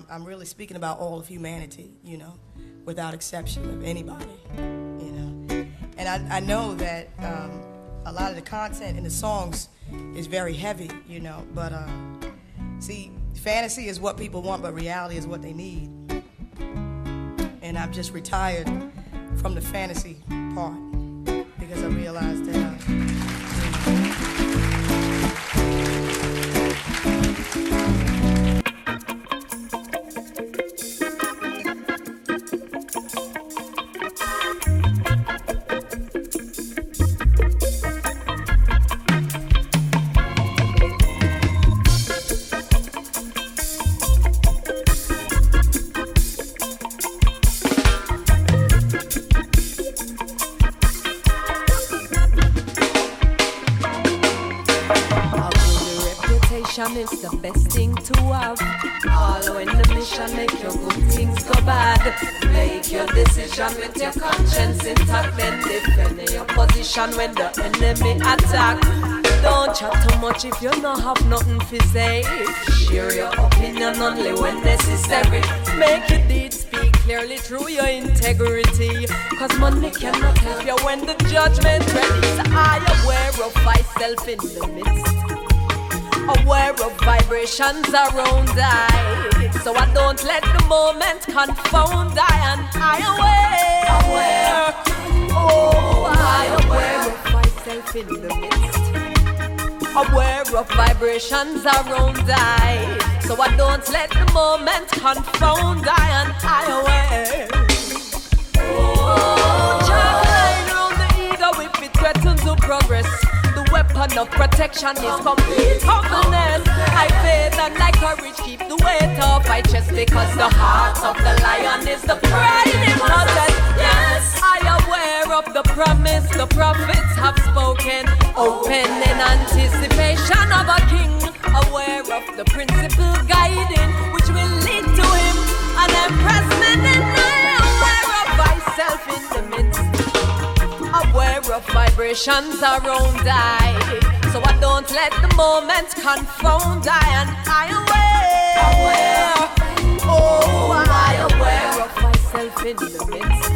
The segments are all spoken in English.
I'm, I'm really speaking about all of humanity, you know, without exception of anybody, you know. And I, I know that um, a lot of the content in the songs is very heavy, you know, but uh, see, fantasy is what people want, but reality is what they need. And I've just retired from the fantasy part because I realized that. is when the enemy attack. Don't chat too much if you don't have nothing to say. Share your opinion only when necessary. Make your deeds speak clearly through your integrity. Cause money cannot help you when the judgment ready. So I aware of myself in the midst aware of vibrations around I. So I don't let the moment confound I and I aware. aware. Oh, I'm aware of myself in the midst. Aware of vibrations around I. So I don't let the moment confound I and I aware. Oh, child, around the ego if it threatens to progress weapon of protection is complete humbleness. I faith and like courage keep the weight off my chest because the heart of the lion is the pride in I of the promise the prophets have spoken. Open in anticipation of a king. Aware of the principle guiding which will lead to him. An empress I aware of myself in the midst aware of vibrations around I. So I don't let the moment confound I and I aware. aware. Oh, I aware of myself in the midst.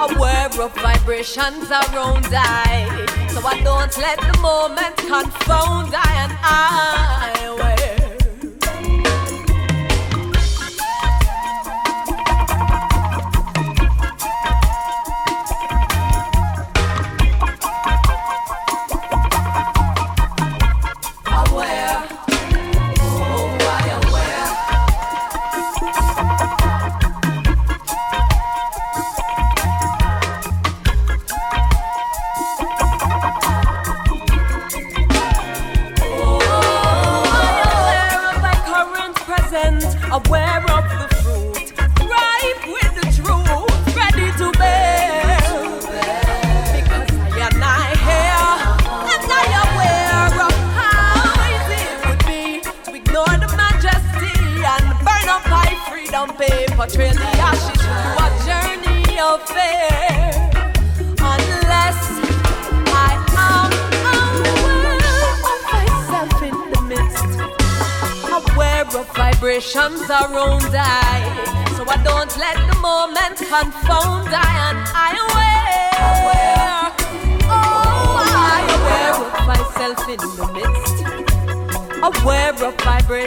Aware of vibrations around I. So I don't let the moment confound I and I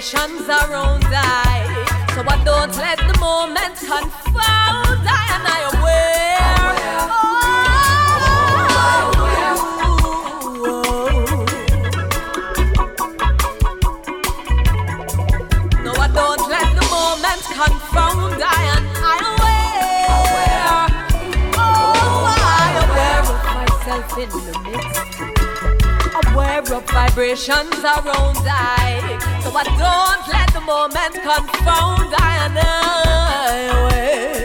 of vibrations around I. So I don't let the moment confound I and I aware. Oh, oh, oh, No, I don't let the moment confound I I aware. Oh, I aware of myself in the midst. Aware of vibrations around I. I don't let the moment confound I and I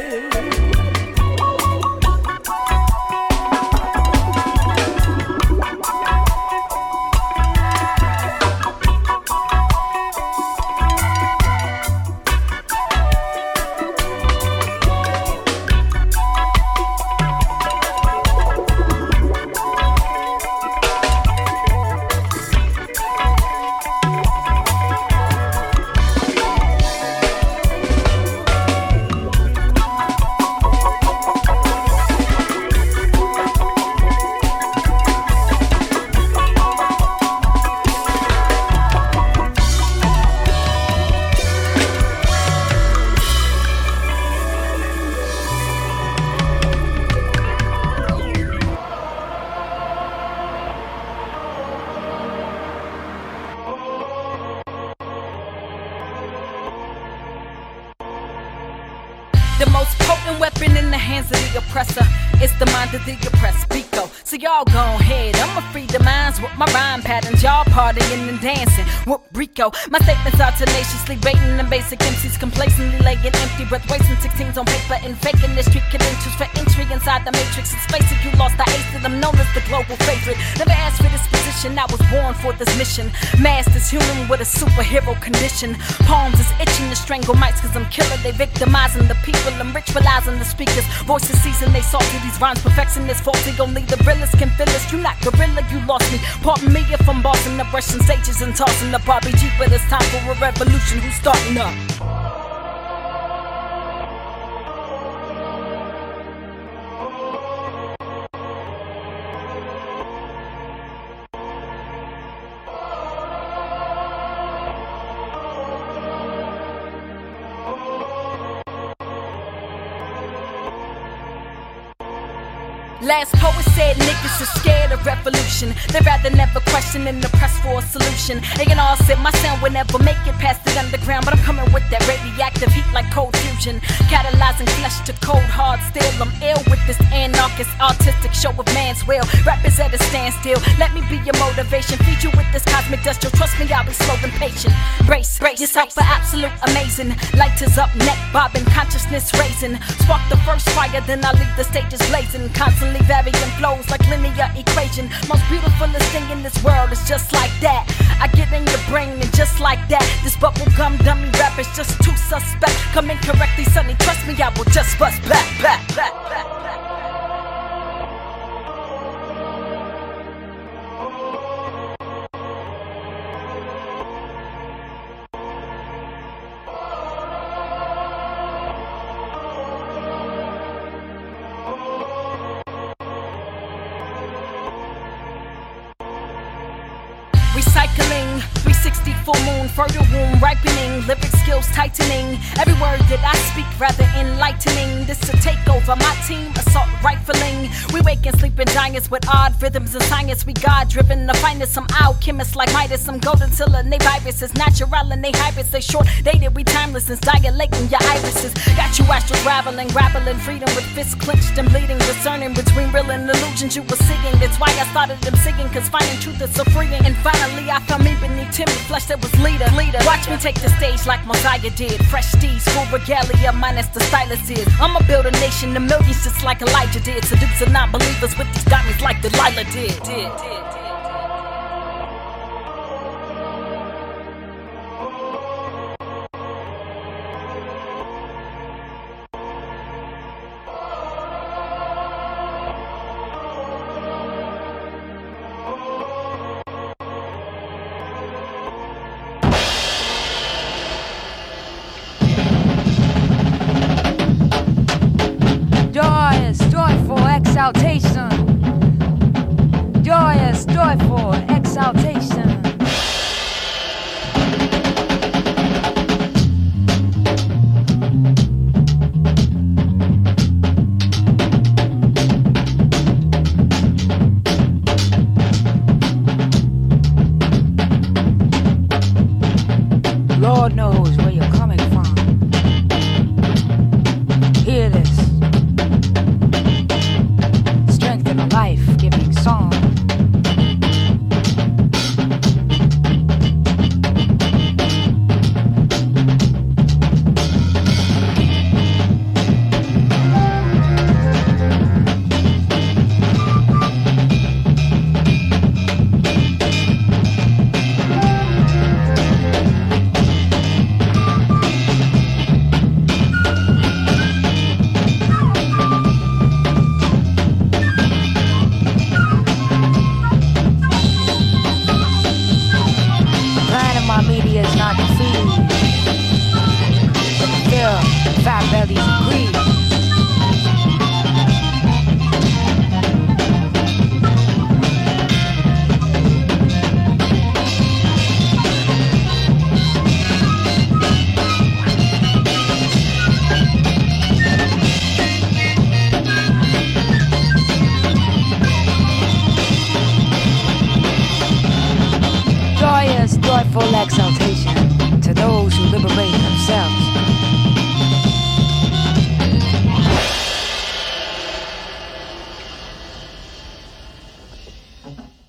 oppressor is the mind of the oppressed. Pico. So y'all go ahead. I'ma free the minds with my rhyme patterns. Y'all partying and dancing. Whoop Rico. My statements are tenaciously baiting the basic MCs complacently laying empty breath, wasting 16s on paper and faking the street credentials for entry inside the matrix. It's basic, you lost the ace and I'm known as the global favorite. Never asked for this position, I was born for this mission. Masked as human with a superhero condition. Palms is itching to strangle mics cause I'm killer. They victimizing the people, I'm ritualizing the speakers. Voices season, they salty, these rhymes perfection is faulty. Only the realest can. You not gorilla, you lost me. Pardon me if I'm bossing the Russian stages and tossing the RPG, but it's time for a revolution. Who's starting up? Last poet said niggas are scared of revolution. They'd rather never question and the press for a solution. They can all said my sound would never make it past the underground, but I'm coming with that radioactive heat like cold fusion. Catalyzing flesh to cold hard steel. I'm ill with this anarchist artistic show of man's will. Rappers at a standstill. Let me be your motivation. Feed you with this cosmic dust. You'll trust me, I'll be slow and patient. Brace, brace yourself for absolute amazing. Light is up, neck bobbing, consciousness raising. Spark the first fire, then I leave the stages blazing. Constantly constantly varying flows like linear equation. Most beautifulest thing in this world is just like that. I get in your brain and just like that. This bubblegum dummy rap is just too suspect. Come in correctly, sonny, trust me, I will just bust back, back, back, back. Skills tightening. Every word that I speak rather enlightening. This to take over my team assault rifling. We waking sleeping giants with odd rhythms and science. We God driven, the finest. Some alchemists like Midas, some golden cylinder. They viruses, natural and they hybrids. They short dated, we timeless and dilating your irises. Got you astral raveling, grappling freedom with fists clenched and bleeding, discerning between real and illusions you were seeing. That's why I started them singing, cause finding truth is so freeing. And finally, I found me beneath timid flesh that was leader. leader. Watch me take the stage like Mosiah did. Fresh steez, full regalia, minus the stylus is. I'ma build a nation of millions just like Elijah did. Seduce the non believers with these diamonds like Delilah did. did, did, did.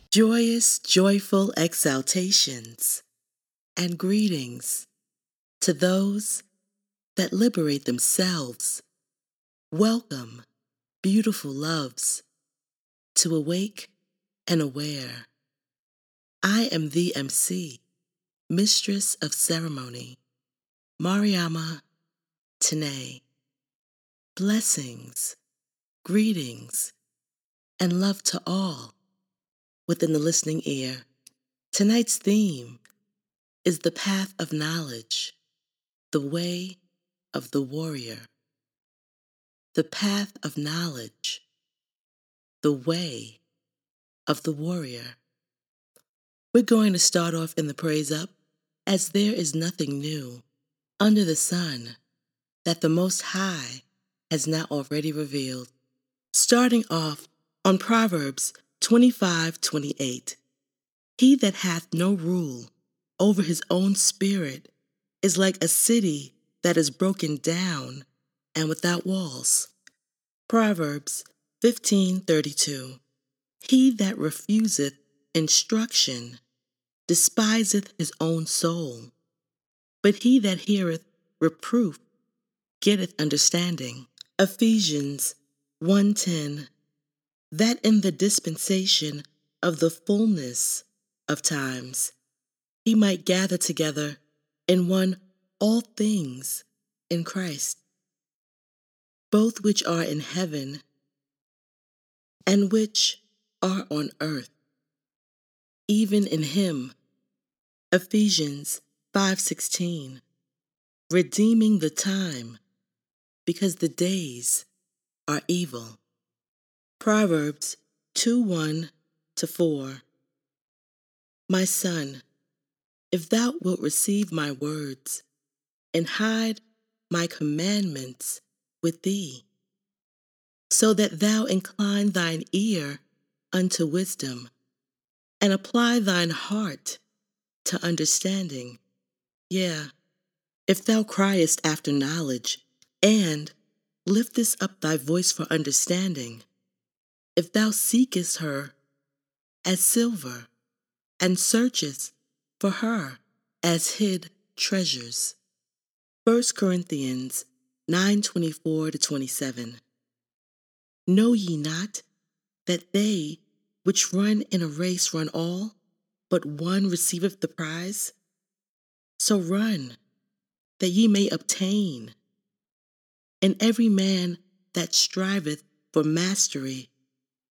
Joyous, joyful exaltations and greetings to those that liberate themselves. Welcome, beautiful loves, to awake and aware. I am the MC, Mistress of Ceremony, Mariama Tené. Blessings, greetings, and love to all within the listening ear. Tonight's theme is the path of knowledge, the way of the warrior. The path of knowledge, the way of the warrior. We're going to start off in the praise up as there is nothing new under the sun that the Most High has not already revealed. Starting off on Proverbs 25 28. He that hath no rule over his own spirit is like a city that is broken down and without walls. Proverbs 15:32 He that refuseth instruction despiseth his own soul, but he that heareth reproof getteth understanding. Ephesians 1:10 that in the dispensation of the fullness of times he might gather together in one all things in Christ, both which are in heaven and which are on earth, even in him. Ephesians 5:16 redeeming the time because the days are evil. Proverbs 2 1 to 4. My son, if thou wilt receive my words and hide my commandments with thee, so that thou incline thine ear unto wisdom and apply thine heart to understanding. Yea, if thou criest after knowledge and liftest up thy voice for understanding, if thou seekest her as silver, and searchest for her as hid treasures. 1 Corinthians 9:24 to 27. Know ye not that they which run in a race run all, but one receiveth the prize? So run, that ye may obtain. And every man that striveth for mastery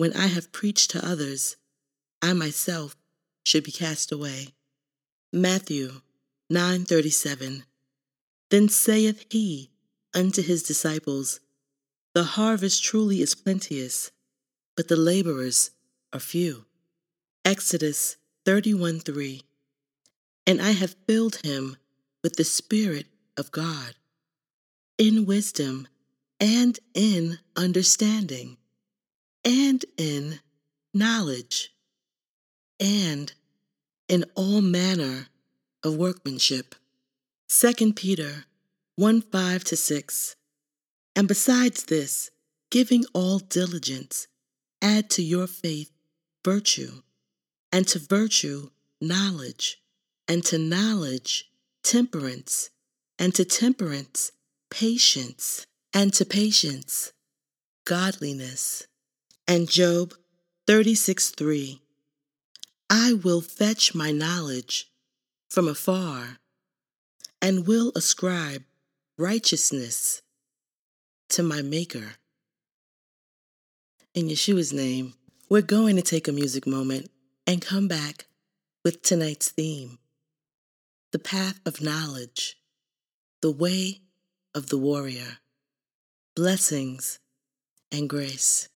when I have preached to others, I myself should be cast away. Matthew 9:37 Then saith he unto his disciples, The harvest truly is plenteous, but the laborers are few. Exodus 31:3 And I have filled him with the Spirit of God, in wisdom and in understanding and in knowledge, and in all manner of workmanship. 2 Peter 1 5 to 6. And besides this, giving all diligence, add to your faith virtue, and to virtue knowledge, and to knowledge temperance, and to temperance patience, and to patience godliness and Job 36 3. I will fetch my knowledge from afar and will ascribe righteousness to my Maker. In Yeshua's name, we're going to take a music moment and come back with tonight's theme the path of knowledge, the way of the warrior. Blessings and grace.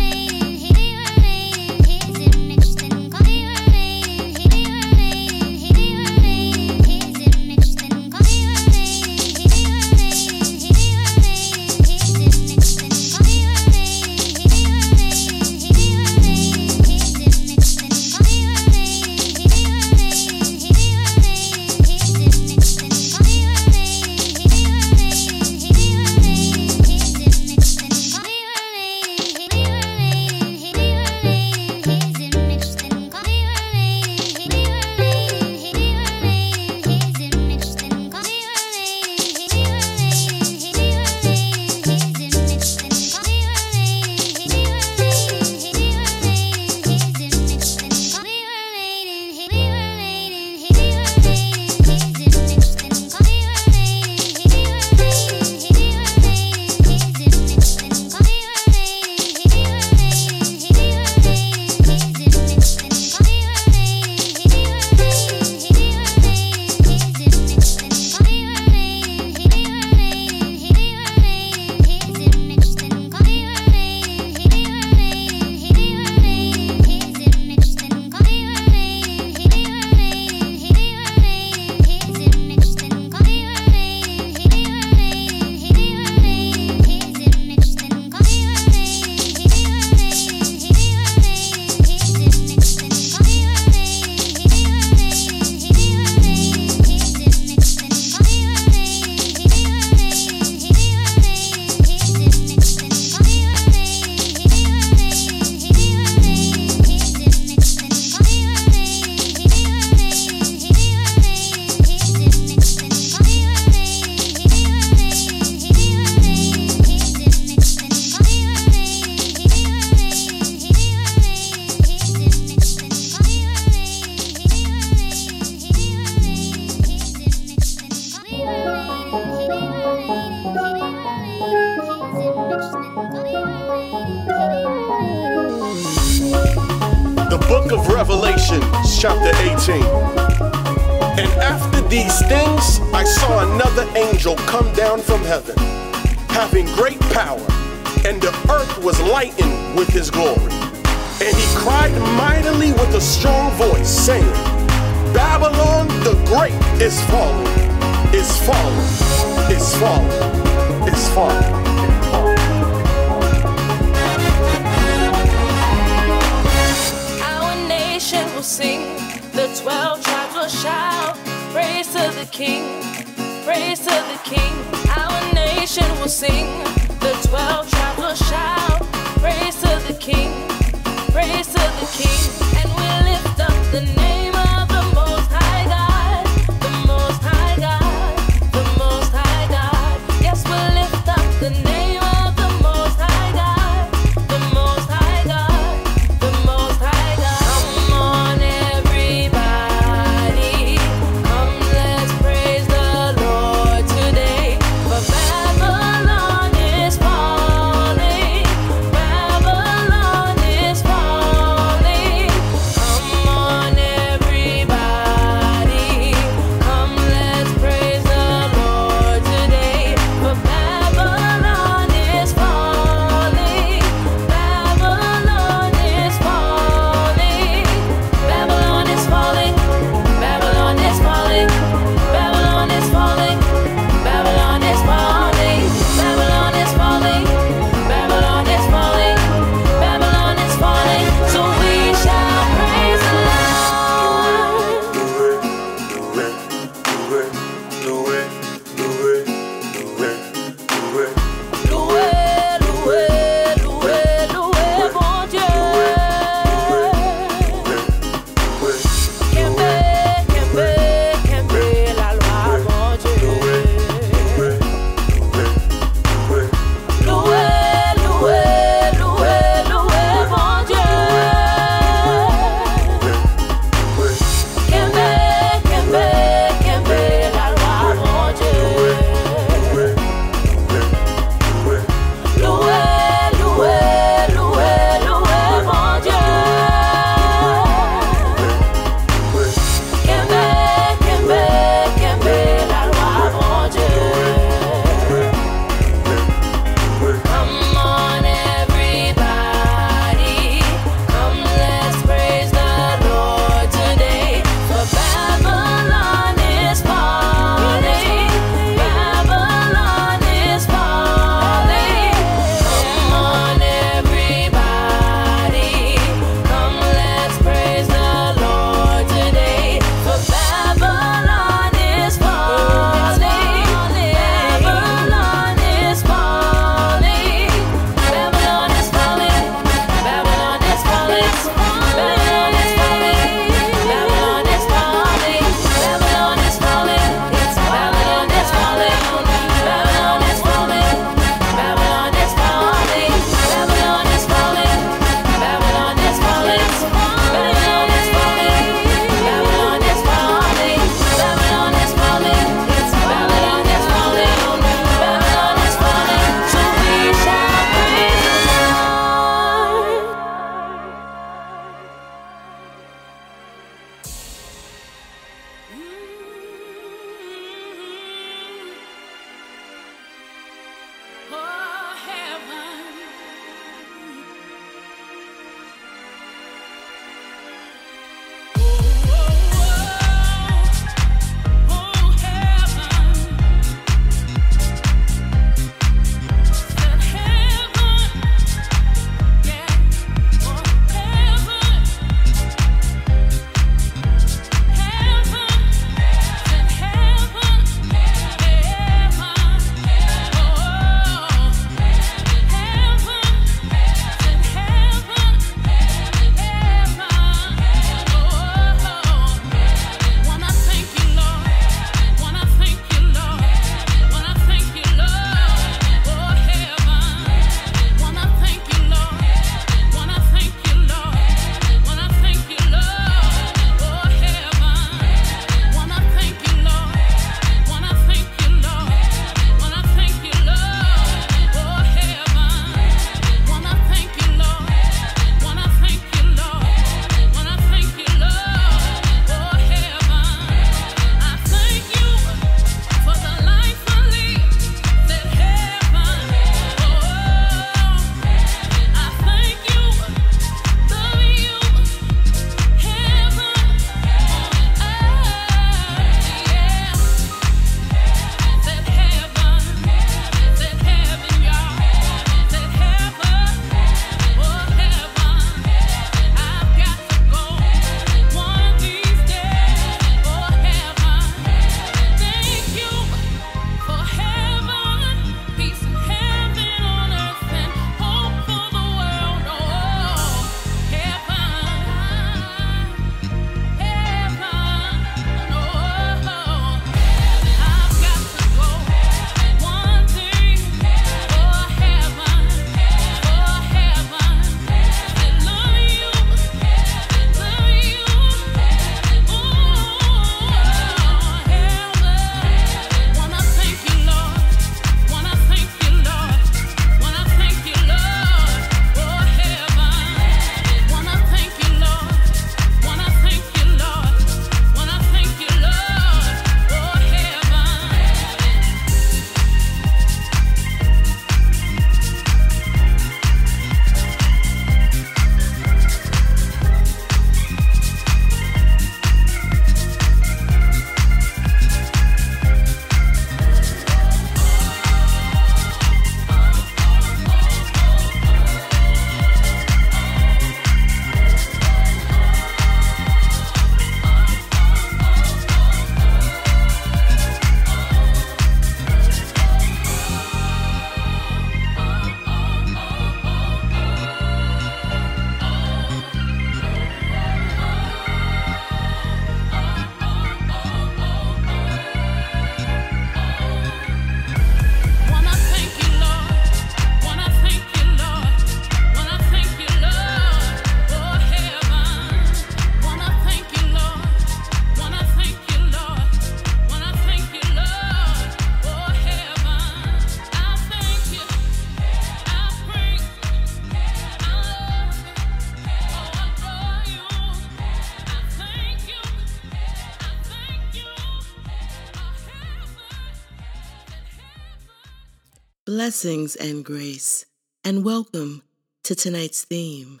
Blessings and grace, and welcome to tonight's theme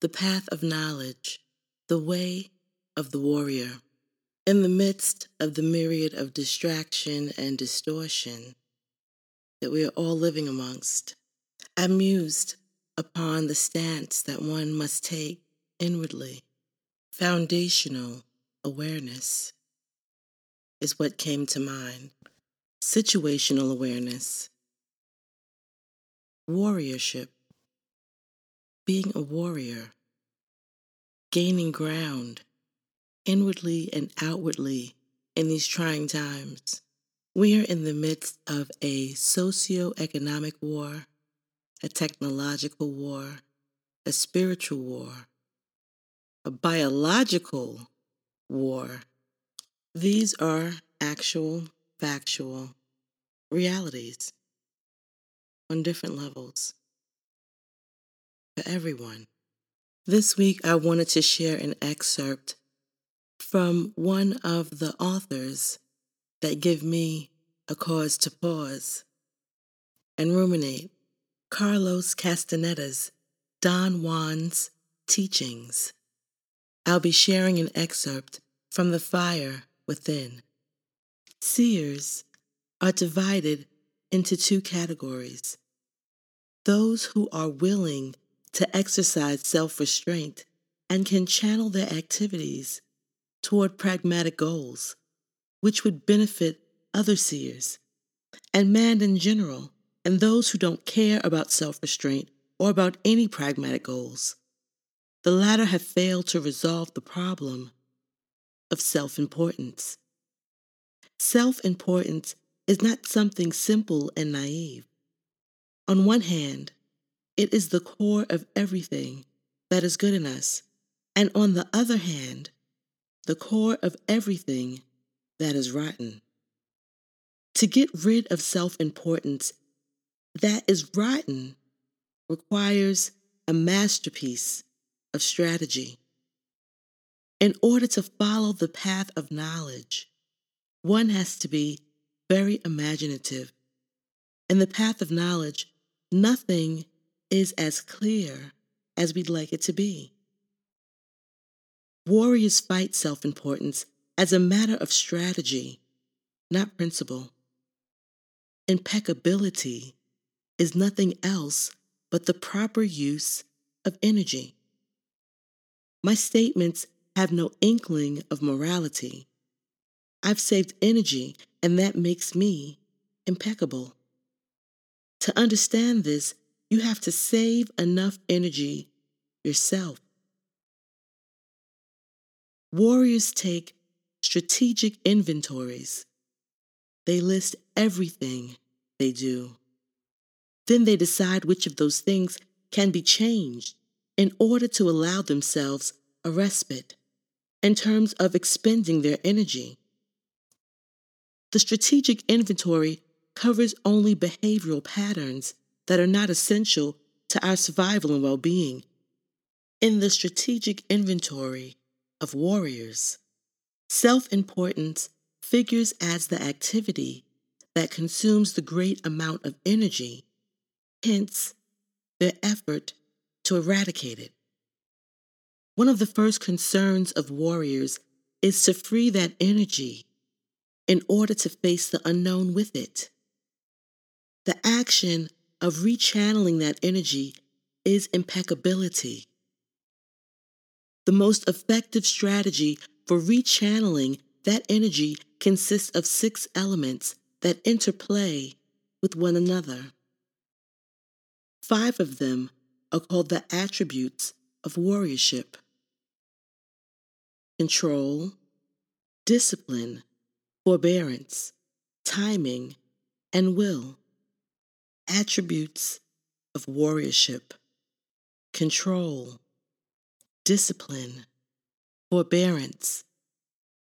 The Path of Knowledge, the Way of the Warrior. In the midst of the myriad of distraction and distortion that we are all living amongst, I mused upon the stance that one must take inwardly. Foundational awareness is what came to mind. Situational awareness warriorship, being a warrior, gaining ground inwardly and outwardly in these trying times. We are in the midst of a socio-economic war, a technological war, a spiritual war, a biological war. These are actual, factual realities on different levels for everyone. This week, I wanted to share an excerpt from one of the authors that give me a cause to pause and ruminate Carlos Castaneda's Don Juan's teachings. I'll be sharing an excerpt from The Fire Within. Seers are divided into two categories those who are willing to exercise self restraint and can channel their activities toward pragmatic goals, which would benefit other seers, and man in general, and those who don't care about self restraint or about any pragmatic goals. The latter have failed to resolve the problem of self importance. Self importance is not something simple and naive. On one hand, it is the core of everything that is good in us, and on the other hand, the core of everything that is rotten. To get rid of self importance that is rotten requires a masterpiece of strategy. In order to follow the path of knowledge, one has to be very imaginative. In the path of knowledge, nothing is as clear as we'd like it to be. Warriors fight self importance as a matter of strategy, not principle. Impeccability is nothing else but the proper use of energy. My statements have no inkling of morality. I've saved energy, and that makes me impeccable. To understand this, you have to save enough energy yourself. Warriors take strategic inventories. They list everything they do. Then they decide which of those things can be changed in order to allow themselves a respite in terms of expending their energy. The strategic inventory covers only behavioral patterns that are not essential to our survival and well being. In the strategic inventory of warriors, self importance figures as the activity that consumes the great amount of energy, hence, their effort to eradicate it. One of the first concerns of warriors is to free that energy in order to face the unknown with it. The action of rechanneling that energy is impeccability. The most effective strategy for rechanneling that energy consists of six elements that interplay with one another. Five of them are called the attributes of warriorship control, discipline, forbearance, timing, and will. Attributes of warriorship control, discipline, forbearance,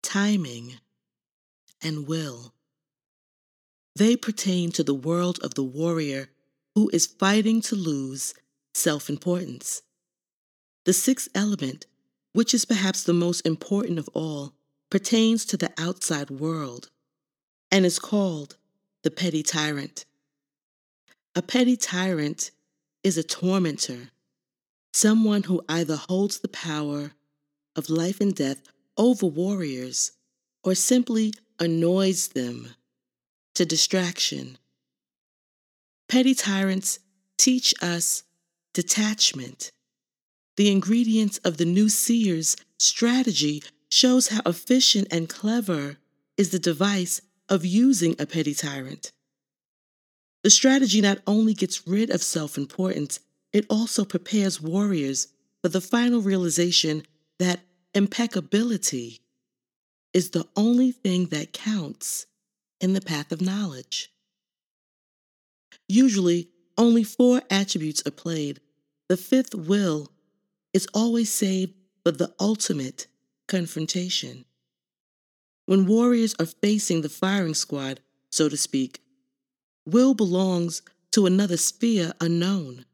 timing, and will. They pertain to the world of the warrior who is fighting to lose self importance. The sixth element, which is perhaps the most important of all, pertains to the outside world and is called the petty tyrant. A petty tyrant is a tormentor, someone who either holds the power of life and death over warriors or simply annoys them to distraction. Petty tyrants teach us detachment. The ingredients of the new seer's strategy shows how efficient and clever is the device of using a petty tyrant. The strategy not only gets rid of self importance, it also prepares warriors for the final realization that impeccability is the only thing that counts in the path of knowledge. Usually, only four attributes are played. The fifth will is always saved for the ultimate confrontation. When warriors are facing the firing squad, so to speak, will belongs to another sphere unknown.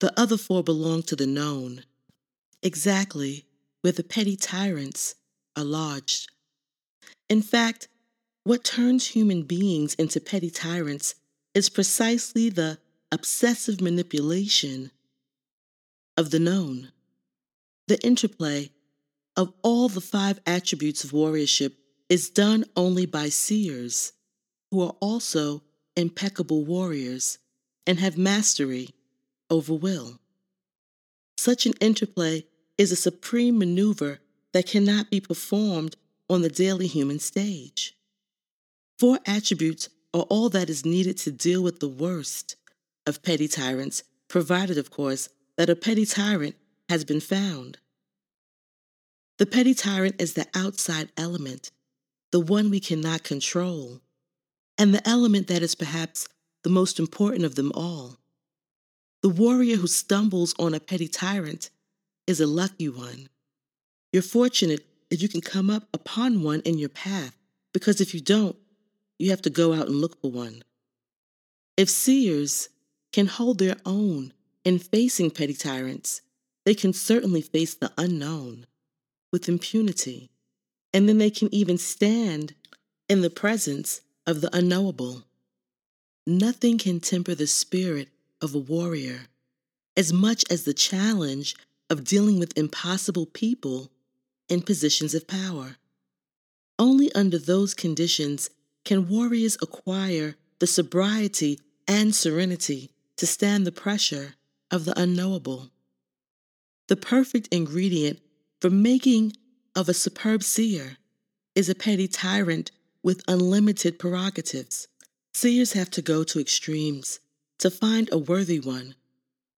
The other four belong to the known, exactly where the petty tyrants are lodged. In fact, what turns human beings into petty tyrants is precisely the obsessive manipulation of the known. The interplay of all the five attributes of warriorship is done only by seers, who are also impeccable warriors and have mastery over will. Such an interplay is a supreme maneuver that cannot be performed on the daily human stage. Four attributes are all that is needed to deal with the worst of petty tyrants, provided, of course, that a petty tyrant has been found. The petty tyrant is the outside element, the one we cannot control, and the element that is perhaps the most important of them all. The warrior who stumbles on a petty tyrant is a lucky one. You're fortunate if you can come up upon one in your path, because if you don't, you have to go out and look for one. If seers can hold their own in facing petty tyrants, they can certainly face the unknown with impunity, and then they can even stand in the presence of the unknowable. Nothing can temper the spirit of a warrior as much as the challenge of dealing with impossible people in positions of power. Only under those conditions can warriors acquire the sobriety and serenity to stand the pressure of the unknowable. The perfect ingredient for making of a superb seer is a petty tyrant with unlimited prerogatives. Seers have to go to extremes to find a worthy one.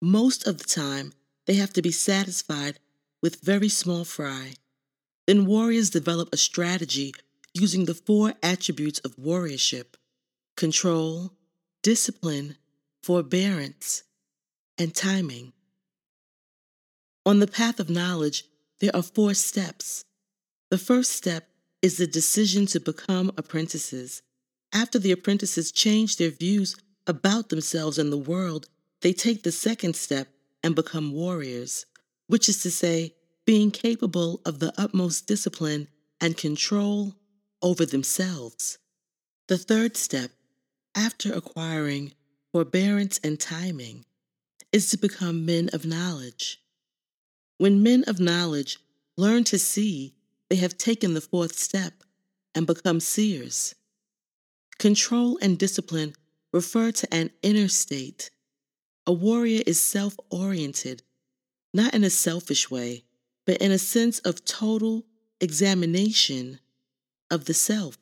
Most of the time, they have to be satisfied with very small fry. Then warriors develop a strategy using the four attributes of warriorship control, discipline, forbearance, and timing. On the path of knowledge, there are four steps. The first step is the decision to become apprentices. After the apprentices change their views about themselves and the world, they take the second step and become warriors, which is to say, being capable of the utmost discipline and control over themselves. The third step, after acquiring forbearance and timing, is to become men of knowledge. When men of knowledge learn to see, they have taken the fourth step and become seers. Control and discipline refer to an inner state. A warrior is self oriented, not in a selfish way, but in a sense of total examination of the self.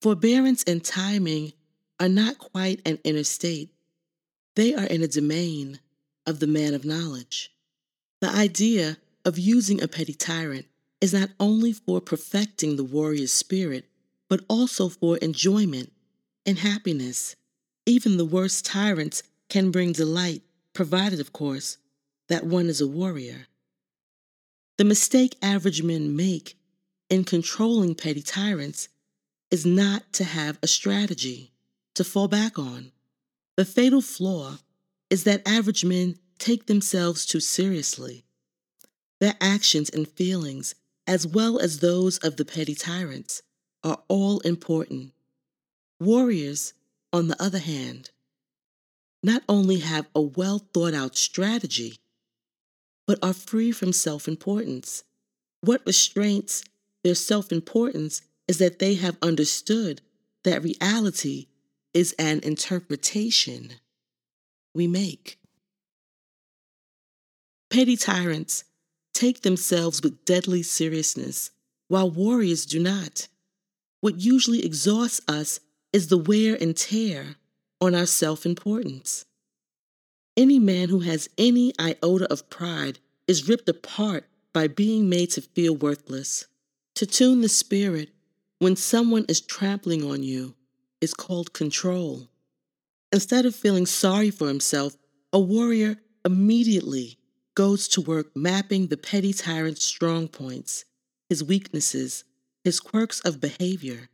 Forbearance and timing are not quite an inner state, they are in a domain of the man of knowledge. The idea of using a petty tyrant is not only for perfecting the warrior's spirit, but also for enjoyment and happiness. Even the worst tyrants can bring delight, provided, of course, that one is a warrior. The mistake average men make in controlling petty tyrants is not to have a strategy to fall back on. The fatal flaw is that average men take themselves too seriously. Their actions and feelings, as well as those of the petty tyrants, are all important. Warriors, on the other hand, not only have a well thought out strategy, but are free from self importance. What restraints their self importance is that they have understood that reality is an interpretation we make. Petty tyrants take themselves with deadly seriousness, while warriors do not. What usually exhausts us is the wear and tear on our self importance. Any man who has any iota of pride is ripped apart by being made to feel worthless. To tune the spirit when someone is trampling on you is called control. Instead of feeling sorry for himself, a warrior immediately goes to work mapping the petty tyrant's strong points, his weaknesses, his quirks of behavior.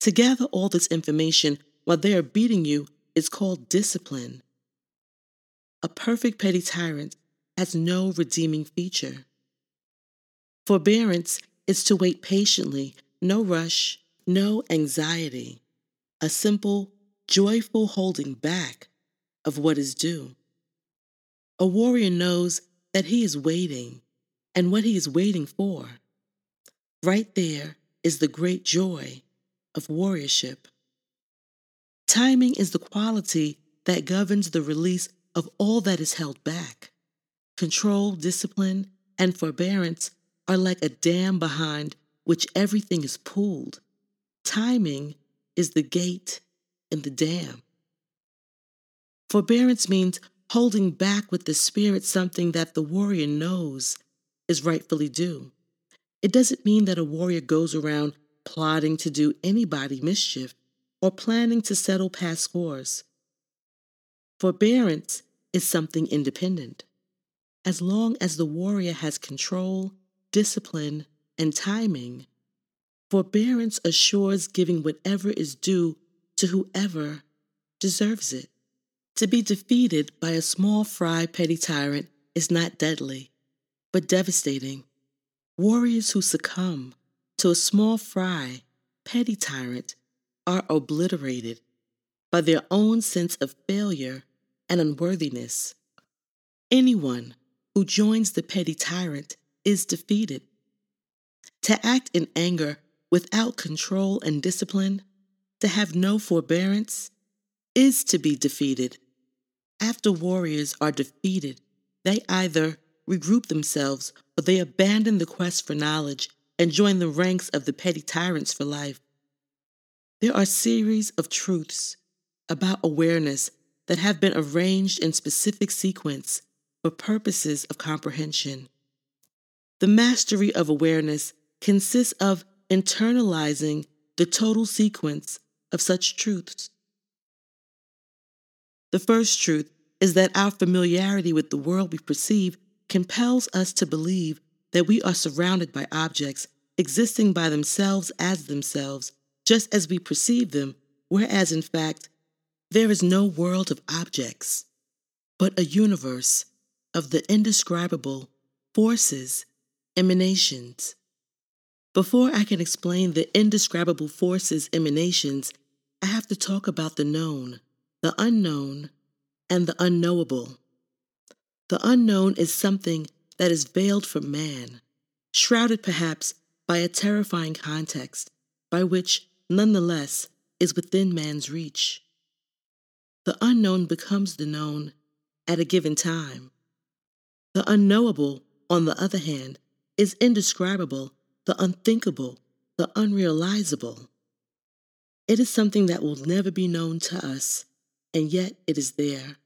To gather all this information while they are beating you is called discipline. A perfect petty tyrant has no redeeming feature. Forbearance is to wait patiently, no rush, no anxiety, a simple, joyful holding back of what is due. A warrior knows that he is waiting and what he is waiting for. Right there is the great joy of warriorship. Timing is the quality that governs the release of all that is held back. Control, discipline, and forbearance are like a dam behind which everything is pooled. Timing is the gate in the dam. Forbearance means holding back with the spirit something that the warrior knows is rightfully due. It doesn't mean that a warrior goes around plotting to do anybody mischief or planning to settle past scores. Forbearance is something independent. As long as the warrior has control, discipline, and timing, forbearance assures giving whatever is due to whoever deserves it. To be defeated by a small fry petty tyrant is not deadly, but devastating. Warriors who succumb to a small fry petty tyrant are obliterated by their own sense of failure and unworthiness. Anyone who joins the petty tyrant is defeated. To act in anger without control and discipline, to have no forbearance, is to be defeated. After warriors are defeated, they either regroup themselves or they abandon the quest for knowledge and join the ranks of the petty tyrants for life. There are series of truths about awareness that have been arranged in specific sequence for purposes of comprehension. The mastery of awareness consists of internalizing the total sequence of such truths. The first truth is that our familiarity with the world we perceive compels us to believe that we are surrounded by objects existing by themselves as themselves, just as we perceive them, whereas in fact, there is no world of objects, but a universe of the indescribable forces, emanations. Before I can explain the indescribable forces, emanations, I have to talk about the known the unknown, and the unknowable. The unknown is something that is veiled from man, shrouded perhaps by a terrifying context, by which, nonetheless, is within man's reach. The unknown becomes the known at a given time. The unknowable, on the other hand, is indescribable, the unthinkable, the unrealizable. It is something that will never be known to us and yet it is there,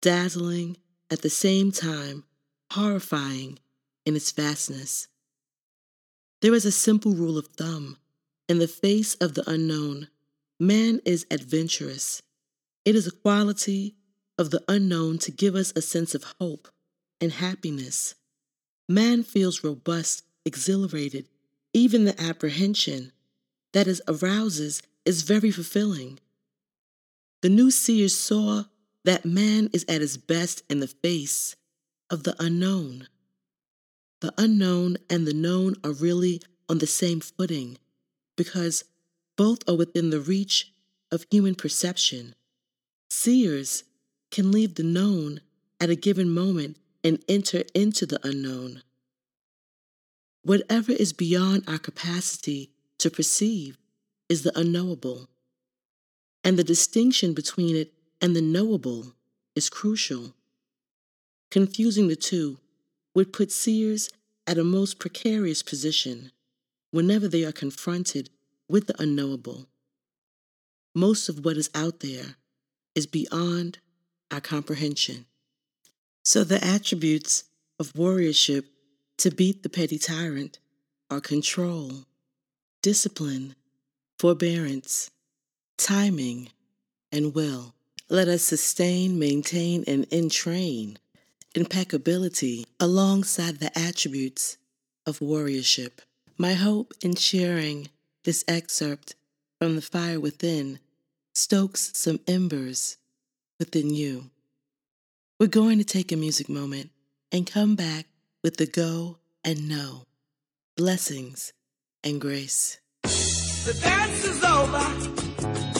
dazzling at the same time, horrifying in its vastness. There is a simple rule of thumb. In the face of the unknown, man is adventurous. It is a quality of the unknown to give us a sense of hope and happiness. Man feels robust, exhilarated. Even the apprehension that it arouses is very fulfilling. The new seers saw that man is at his best in the face of the unknown. The unknown and the known are really on the same footing because both are within the reach of human perception. Seers can leave the known at a given moment and enter into the unknown. Whatever is beyond our capacity to perceive is the unknowable, and the distinction between it and the knowable is crucial. Confusing the two would put seers at a most precarious position whenever they are confronted with the unknowable. Most of what is out there is beyond our comprehension. So the attributes of warriorship to beat the petty tyrant are control, discipline, forbearance, timing, and will. Let us sustain, maintain, and entrain impeccability alongside the attributes of warriorship. My hope in sharing this excerpt from The Fire Within stokes some embers within you. We're going to take a music moment and come back with the go and Know, blessings and grace. The dance is over. Face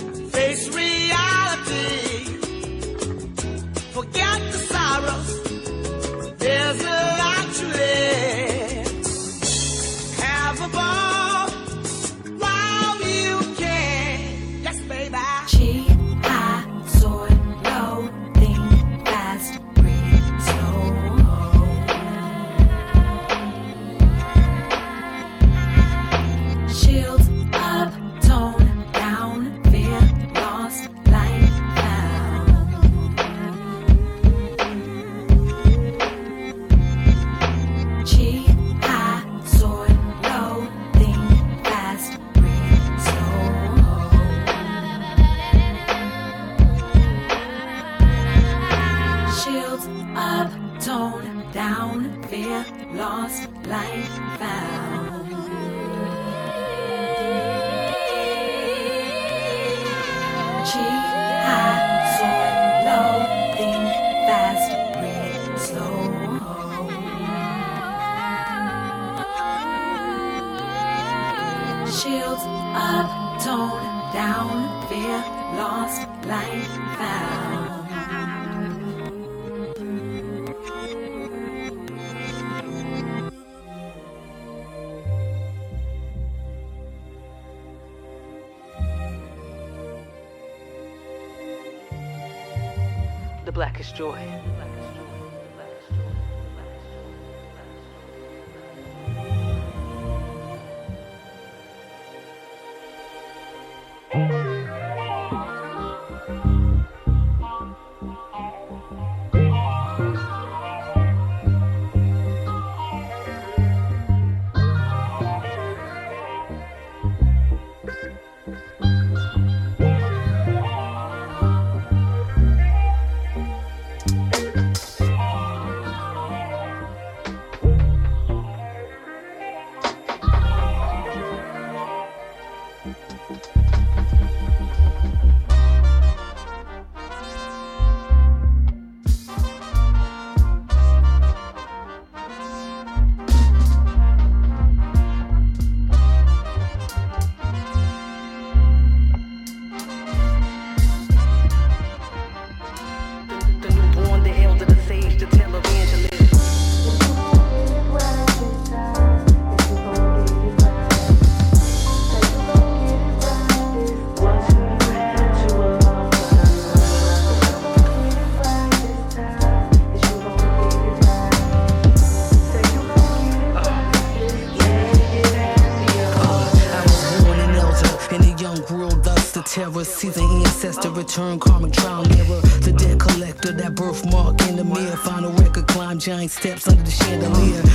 blackest joy. Return karmic trial mirror. The debt collector, that birthmark in the mirror. Final record, climb giant steps under the chandelier.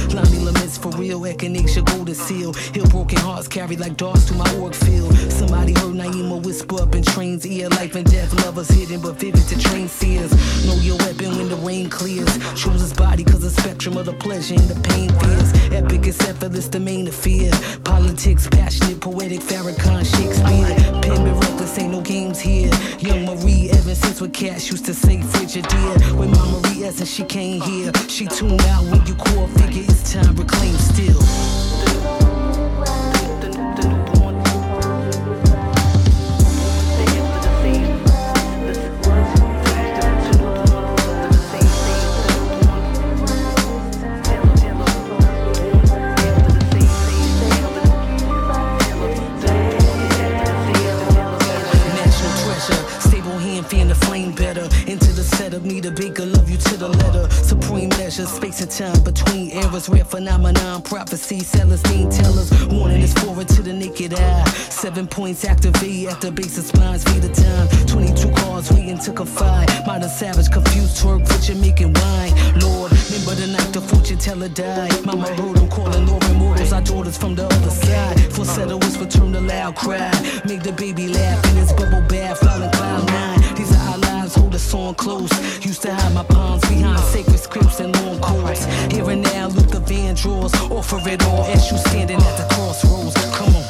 For real, echinacea golden seal. Heal broken hearts, carry like darts to my org field. Somebody heard Naima whisper up in train's ear. Life and death, lovers hidden but vivid to train seers. Know your weapon when the rain clears. Choose his body, cause the spectrum of the pleasure and the pain fears. Epic is effortless, the main of fear. Politics, passionate, poetic, Farrakhan, Shakespeare. Pen me reckless, ain't no games here. Young Marie Evans, since with Cash used to say Frigidaire. When Mama Marie Essence, she came here. She tuned out when you core figure, it's time to reclaim still. prophecy sellers, need tellers, warning is forward to the naked eye. Seven points activate at the base of spines, feed the time. 22 cars waiting to confide. Modern savage, confused you're making wine. Lord, remember the night the fortune teller died. Mama heard him calling over immortals, our daughters from the other side. Falsetto whisper, turn the loud cry. Make the baby laugh in his bubble bath, falling cloud nine. On close, Used to hide my palms behind sacred scripts and long cords. Here and now, Luther Vandross, offer it all as you standing at the crossroads. Come on.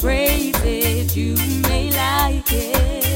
embrace it, you may like it.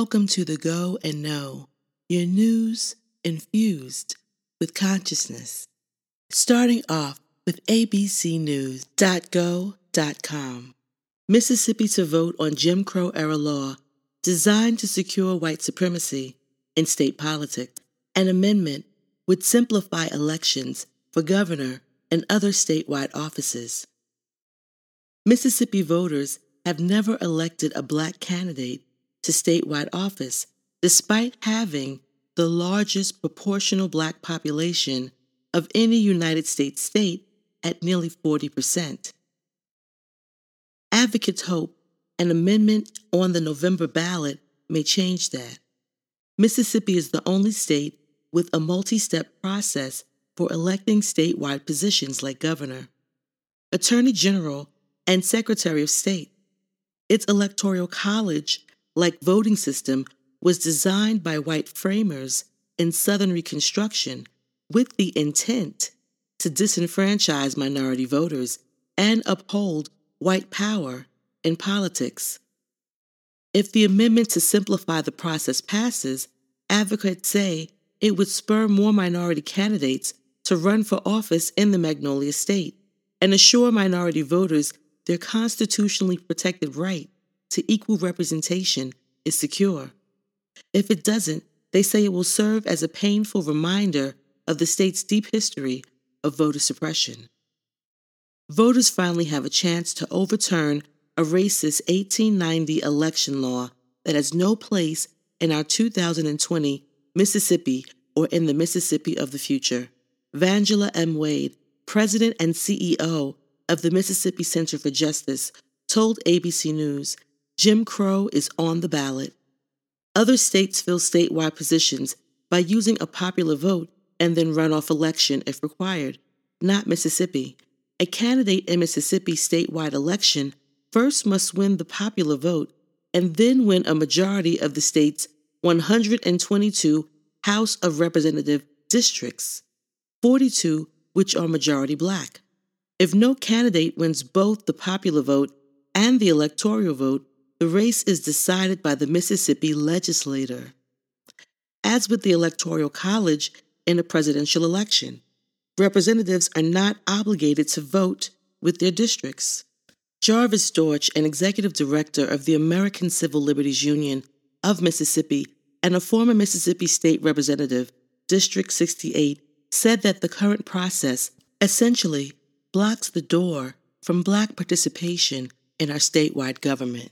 Welcome to the Go and Know, your news infused with consciousness. Starting off with abcnews.go.com. Mississippi to vote on Jim Crow era law designed to secure white supremacy in state politics. An amendment would simplify elections for governor and other statewide offices. Mississippi voters have never elected a black candidate to statewide office, despite having the largest proportional black population of any United States state at nearly 40%. Advocates hope an amendment on the November ballot may change that. Mississippi is the only state with a multi step process for electing statewide positions like governor, attorney general, and secretary of state. Its electoral college like voting system was designed by white framers in Southern Reconstruction with the intent to disenfranchise minority voters and uphold white power in politics. If the amendment to simplify the process passes, advocates say it would spur more minority candidates to run for office in the Magnolia State and assure minority voters their constitutionally protected right to equal representation is secure. If it doesn't, they say it will serve as a painful reminder of the state's deep history of voter suppression. Voters finally have a chance to overturn a racist 1890 election law that has no place in our 2020 Mississippi or in the Mississippi of the future. Vangela M. Wade, president and CEO of the Mississippi Center for Justice, told ABC News Jim Crow is on the ballot. Other states fill statewide positions by using a popular vote and then runoff election if required, not Mississippi. A candidate in Mississippi statewide election first must win the popular vote and then win a majority of the state's 122 House of Representative districts, 42 which are majority black. If no candidate wins both the popular vote and the electoral vote, the race is decided by the Mississippi legislature. As with the Electoral College in a presidential election, representatives are not obligated to vote with their districts. Jarvis Dortch, an executive director of the American Civil Liberties Union of Mississippi and a former Mississippi State Representative, District 68, said that the current process essentially blocks the door from black participation in our statewide government.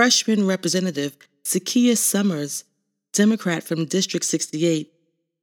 Freshman Representative Zakiya Summers, Democrat from District 68,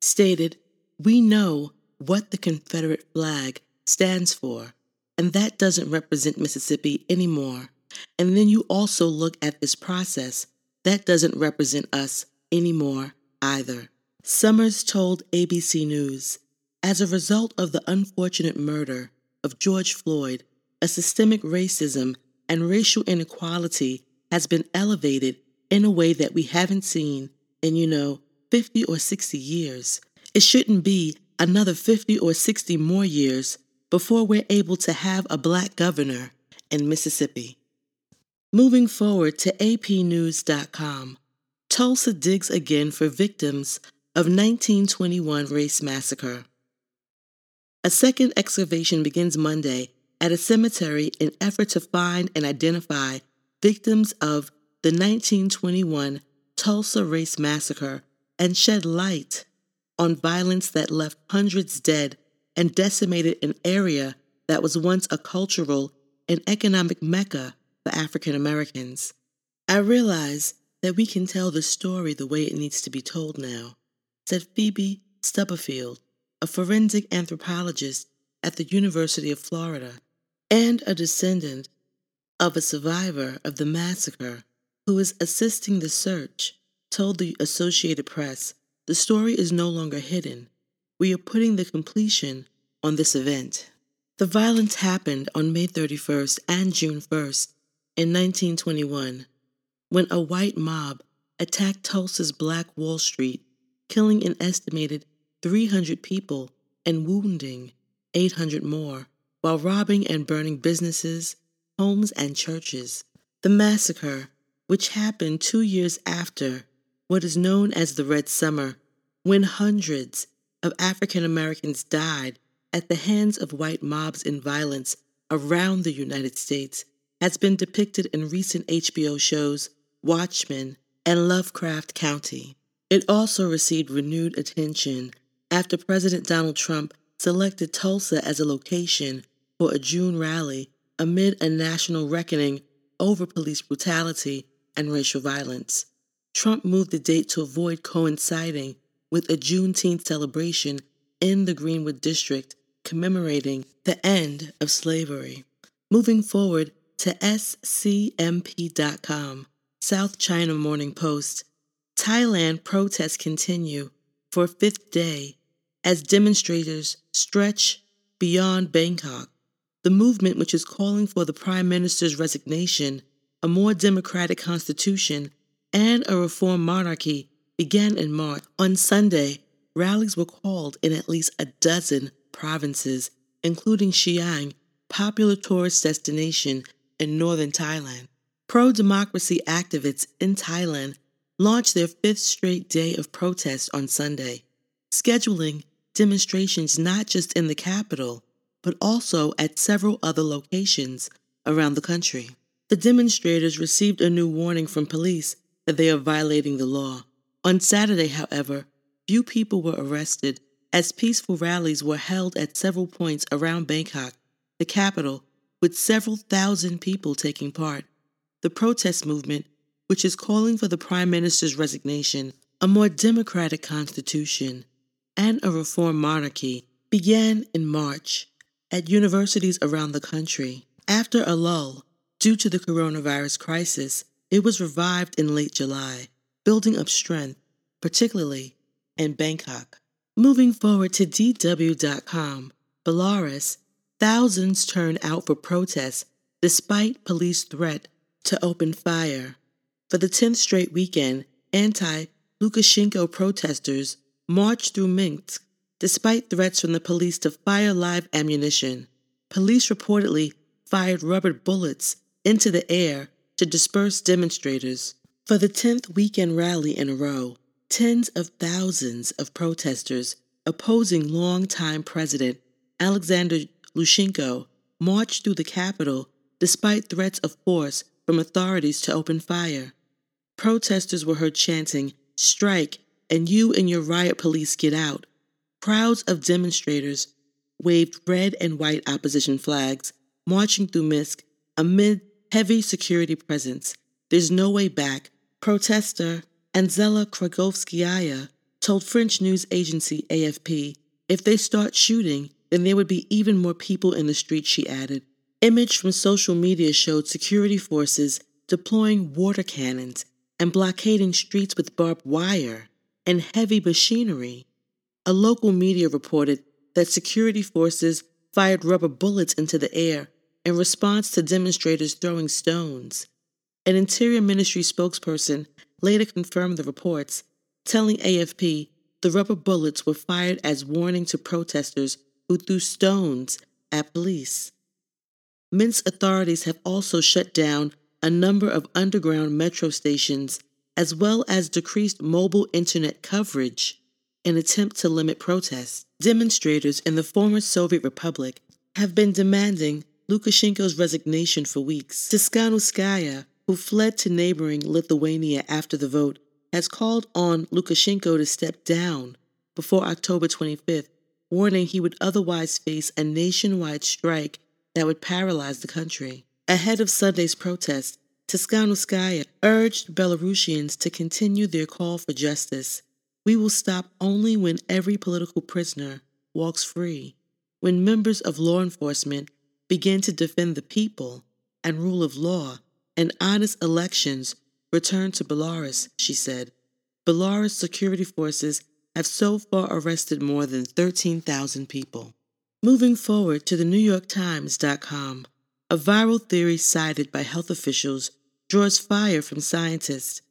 stated, We know what the Confederate flag stands for and that doesn't represent Mississippi anymore. And then you also look at this process, that doesn't represent us anymore either. Summers told ABC News As a result of the unfortunate murder of George Floyd, a systemic racism and racial inequality has been elevated in a way that we haven't seen in, you know, 50 or 60 years. It shouldn't be another 50 or 60 more years before we're able to have a black governor in Mississippi. Moving forward to apnews.com, Tulsa digs again for victims of 1921 race massacre. A second excavation begins Monday at a cemetery in effort to find and identify victims of the 1921 Tulsa race massacre and shed light on violence that left hundreds dead and decimated an area that was once a cultural and economic mecca for African Americans. I realize that we can tell the story the way it needs to be told now, said Phoebe Stubblefield, a forensic anthropologist at the University of Florida and a descendant of a survivor of the massacre who is assisting the search, told the Associated Press the story is no longer hidden we are putting the completion on this event. The violence happened on May 31st and June 1st in 1921 when a white mob attacked Tulsa's Black Wall Street, killing an estimated 300 people and wounding 800 more, while robbing and burning businesses, homes, and churches. The massacre, which happened two years after what is known as the Red Summer, when hundreds of African Americans died at the hands of white mobs in violence around the United States has been depicted in recent HBO shows Watchmen and Lovecraft Country. It also received renewed attention after President Donald Trump selected Tulsa as a location for a June rally amid a national reckoning over police brutality and racial violence. Trump moved the date to avoid coinciding with a Juneteenth celebration in the Greenwood District commemorating the end of slavery. Moving forward to scmp.com, South China Morning Post, Thailand protests continue for fifth day as demonstrators stretch beyond Bangkok. The movement, which is calling for the Prime Minister's resignation, a more democratic constitution, and a reform monarchy, began in March. On Sunday, rallies were called in at least a dozen provinces, including Chiang, popular tourist destination in northern Thailand. Pro democracy activists in Thailand launched their fifth straight day of protest on Sunday, scheduling demonstrations not just in the capital, but also at several other locations around the country. The demonstrators received a new warning from police that they are violating the law. On Saturday, however, few people were arrested as peaceful rallies were held at several points around Bangkok, the capital, with several thousand people taking part. The protest movement, which is calling for the Prime Minister's resignation, a more democratic constitution, and a reform monarchy, began in March at universities around the country. After a lull due to the coronavirus crisis, it was revived in late July building up strength, particularly in Bangkok. Moving forward to DW.com, Belarus, thousands turned out for protests despite police threat to open fire. For the 10th straight weekend, anti Lukashenko protesters marched through Minsk despite threats from the police to fire live ammunition. Police reportedly fired rubber bullets into the air to disperse demonstrators. For the 10th weekend rally in a row, tens of thousands of protesters opposing longtime President Alexander Lukashenko marched through the capital despite threats of force from authorities to open fire. Protesters were heard chanting, Strike, and you and your riot police get out. Crowds of demonstrators waved red and white opposition flags, marching through Minsk amid heavy security presence. There's no way back. Protester Anzela Kragovskaya told French news agency AFP if they start shooting, then there would be even more people in the streets, she added. Image from social media showed security forces deploying water cannons and blockading streets with barbed wire and heavy machinery. A local media reported that security forces fired rubber bullets into the air in response to demonstrators throwing stones. An Interior Ministry spokesperson later confirmed the reports, telling AFP the rubber bullets were fired as warning to protesters who threw stones at police. Minsk authorities have also shut down a number of underground metro stations as well as decreased mobile internet coverage in attempt to limit protests. Demonstrators in the former Soviet Republic have been demanding Lukashenko's resignation for weeks. Tikhanovskaya, who fled to neighboring Lithuania after the vote, has called on Lukashenko to step down before October 25th, warning he would otherwise face a nationwide strike that would paralyze the country. Ahead of Sunday's protest, Tikhanovskaya urged Belarusians to continue their call for justice. We will stop only when every political prisoner walks free, when members of law enforcement begin to defend the people and rule of law, and honest elections return to Belarus, she said. Belarus security forces have so far arrested more than 13,000 people. Moving forward to the New York NewYorkTimes.com, a viral theory cited by health officials draws fire from scientists.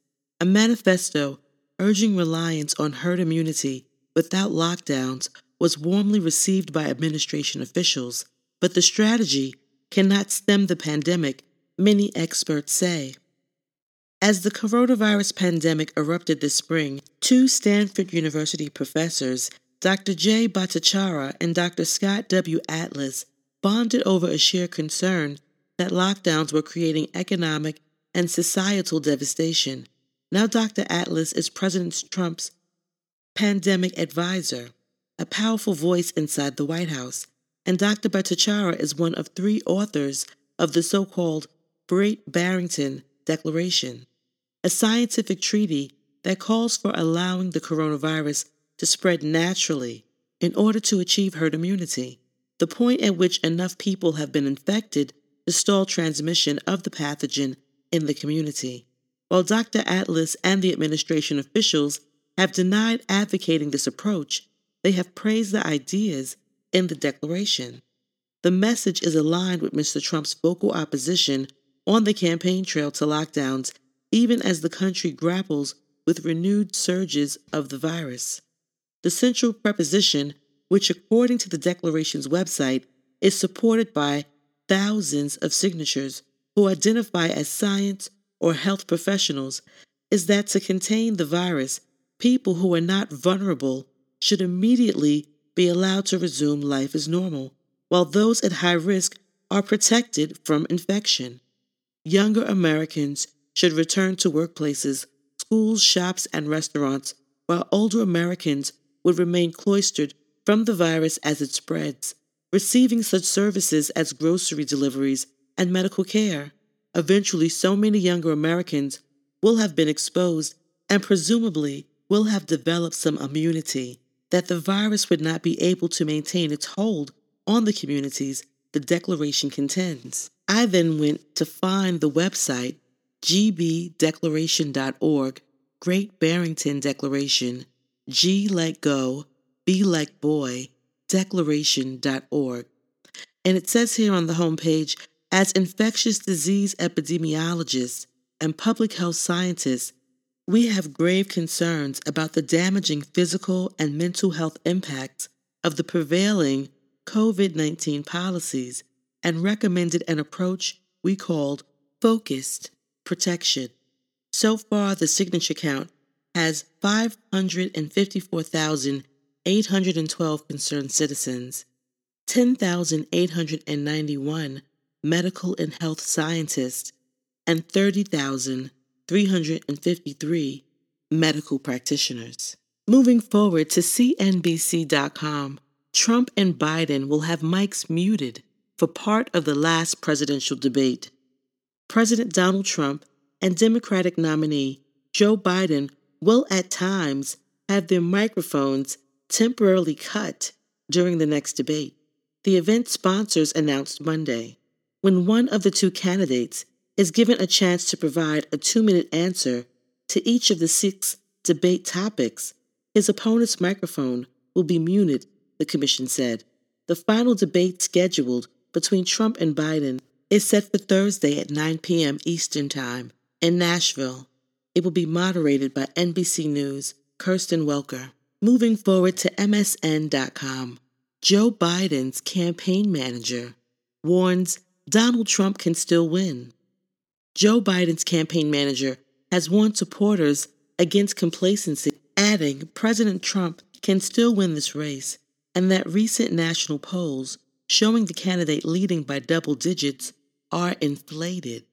A manifesto urging reliance on herd immunity without lockdowns was warmly received by administration officials, but the strategy cannot stem the pandemic, many experts say. As the coronavirus pandemic erupted this spring, two Stanford University professors Dr. Jay Bhattacharya and Dr. Scott W. Atlas bonded over a shared concern that lockdowns were creating economic and societal devastation. Now, Dr. Atlas is President Trump's pandemic advisor, a powerful voice inside the White House, and Dr. Bhattacharya is one of three authors of the so called Great Barrington Declaration, a scientific treaty that calls for allowing the coronavirus to spread naturally in order to achieve herd immunity, the point at which enough people have been infected to stall transmission of the pathogen in the community. While Dr. Atlas and the administration officials have denied advocating this approach, they have praised the ideas in the declaration. The message is aligned with Mr. Trump's vocal opposition on the campaign trail to lockdowns, even as the country grapples with renewed surges of the virus. The central preposition, which according to the Declaration's website is supported by thousands of signatures who identify as science or health professionals, is that to contain the virus, people who are not vulnerable should immediately be allowed to resume life as normal, while those at high risk are protected from infection. Younger Americans should return to workplaces, schools, shops, and restaurants, while older Americans would remain cloistered from the virus as it spreads, receiving such services as grocery deliveries and medical care. Eventually, so many younger Americans will have been exposed and presumably will have developed some immunity that the virus would not be able to maintain its hold on the communities the declaration contends. I then went to find the website gbdeclaration.org, Great Barrington Declaration, G like go, B like boy, declaration.org. And it says here on the homepage as infectious disease epidemiologists and public health scientists, we have grave concerns about the damaging physical and mental health impacts of the prevailing COVID 19 policies and recommended an approach we called focused protection. So far, the signature count has 554,812 concerned citizens, 10,891 medical and health scientists, and 30,353 medical practitioners. Moving forward to CNBC.com, Trump and Biden will have mics muted for part of the last presidential debate. President Donald Trump and Democratic nominee Joe Biden will at times have their microphones temporarily cut during the next debate. The event sponsors announced Monday. When one of the two candidates is given a chance to provide a two minute answer to each of the six debate topics, his opponent's microphone will be muted, the commission said. The final debate scheduled between Trump and Biden is set for Thursday at 9 p.m. Eastern Time in Nashville. It will be moderated by NBC News' Kristen Welker. Moving forward to MSN.com, Joe Biden's campaign manager warns Donald Trump can still win. Joe Biden's campaign manager has warned supporters against complacency, adding President Trump can still win this race and that recent national polls showing the candidate leading by double digits are inflated.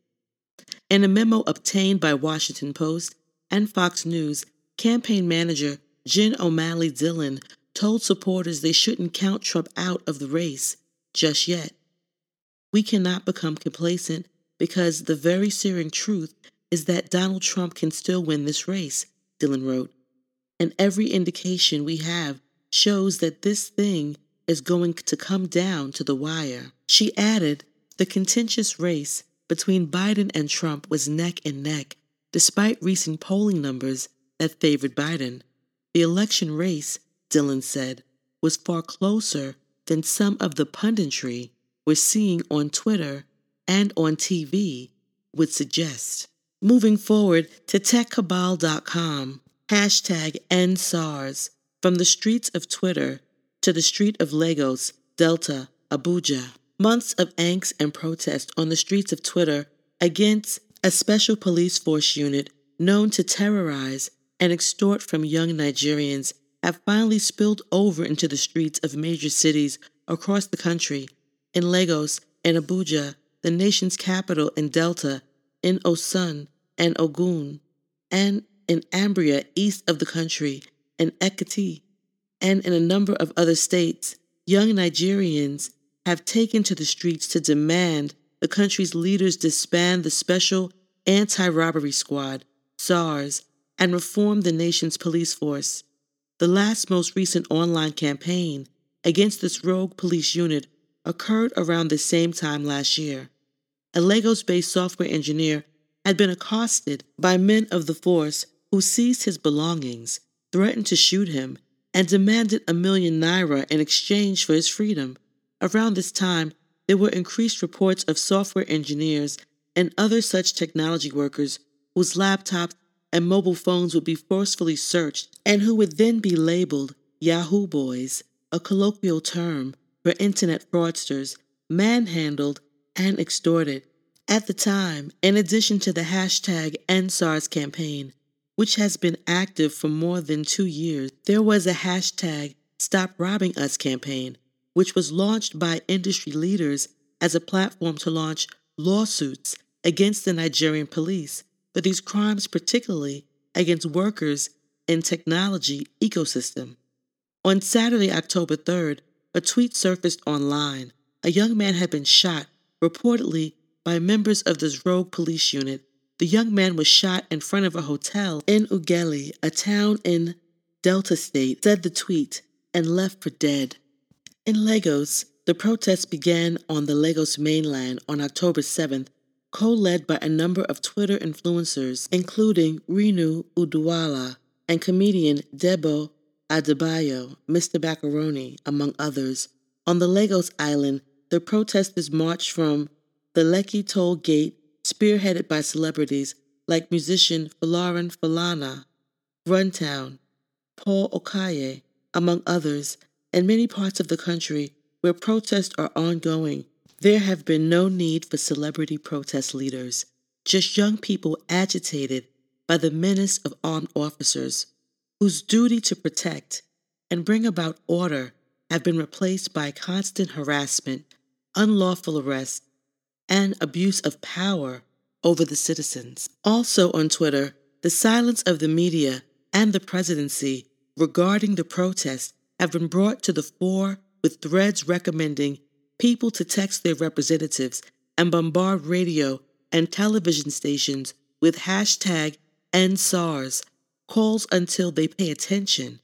In a memo obtained by Washington Post and Fox News, campaign manager Jen O'Malley Dillon told supporters they shouldn't count Trump out of the race just yet. We cannot become complacent because the very searing truth is that Donald Trump can still win this race, Dillon wrote. And every indication we have shows that this thing is going to come down to the wire. She added the contentious race between Biden and Trump was neck and neck, despite recent polling numbers that favored Biden. The election race, Dillon said, was far closer than some of the punditry we're seeing on Twitter and on TV would suggest. Moving forward to techcabal.com, hashtag EndSARS, from the streets of Twitter to the street of Lagos, Delta, Abuja. Months of angst and protest on the streets of Twitter against a special police force unit known to terrorize and extort from young Nigerians have finally spilled over into the streets of major cities across the country. In Lagos and Abuja, the nation's capital in Delta, in Osun and Ogun, and in Ambria east of the country, in Ekiti, and in a number of other states, young Nigerians have taken to the streets to demand the country's leaders disband the Special Anti Robbery Squad, SARS, and reform the nation's police force. The last most recent online campaign against this rogue police unit occurred around the same time last year. A Lagos based software engineer had been accosted by men of the force who seized his belongings, threatened to shoot him, and demanded a million naira in exchange for his freedom. Around this time, there were increased reports of software engineers and other such technology workers whose laptops and mobile phones would be forcefully searched and who would then be labeled Yahoo Boys, a colloquial term for internet fraudsters, manhandled and extorted. At the time, in addition to the hashtag EndSARS campaign, which has been active for more than two years, there was a hashtag Stop Robbing Us campaign which was launched by industry leaders as a platform to launch lawsuits against the Nigerian police for these crimes, particularly against workers in technology ecosystem. On Saturday, October 3rd, a tweet surfaced online. A young man had been shot, reportedly by members of this rogue police unit. The young man was shot in front of a hotel in Ughelli, a town in Delta State, said the tweet, and left for dead. In Lagos, the protests began on the Lagos mainland on October 7th, co led by a number of Twitter influencers, including Rinu Oduala and comedian Debo Adebayo, Mr. Macaroni, among others. On the Lagos island, the protesters marched from the Lekki toll gate, spearheaded by celebrities like musician Folarin Falana, Runtown, Paul Okoye, among others, in many parts of the country where protests are ongoing, there have been no need for celebrity protest leaders, just young people agitated by the menace of armed officers whose duty to protect and bring about order have been replaced by constant harassment, unlawful arrest, and abuse of power over the citizens. Also on Twitter, the silence of the media and the presidency regarding the protest have been brought to the fore with threads recommending people to text their representatives and bombard radio and television stations with hashtag EndSARS calls until they pay attention.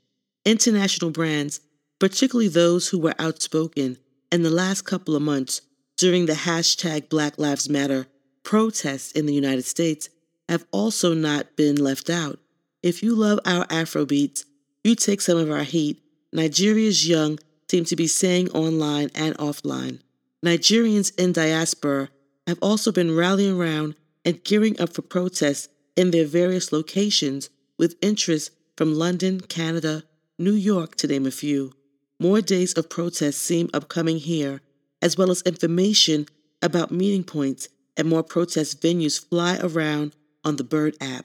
International brands, particularly those who were outspoken in the last couple of months during the hashtag Black Lives Matter protests in the United States, have also not been left out. If you love our Afrobeats, you take some of our heat. Nigeria's young seem to be saying online and offline. Nigerians in diaspora have also been rallying around and gearing up for protests in their various locations with interest from London, Canada, New York, to name a few. More days of protests seem upcoming here, as well as information about meeting points and more protest venues fly around on the Bird app.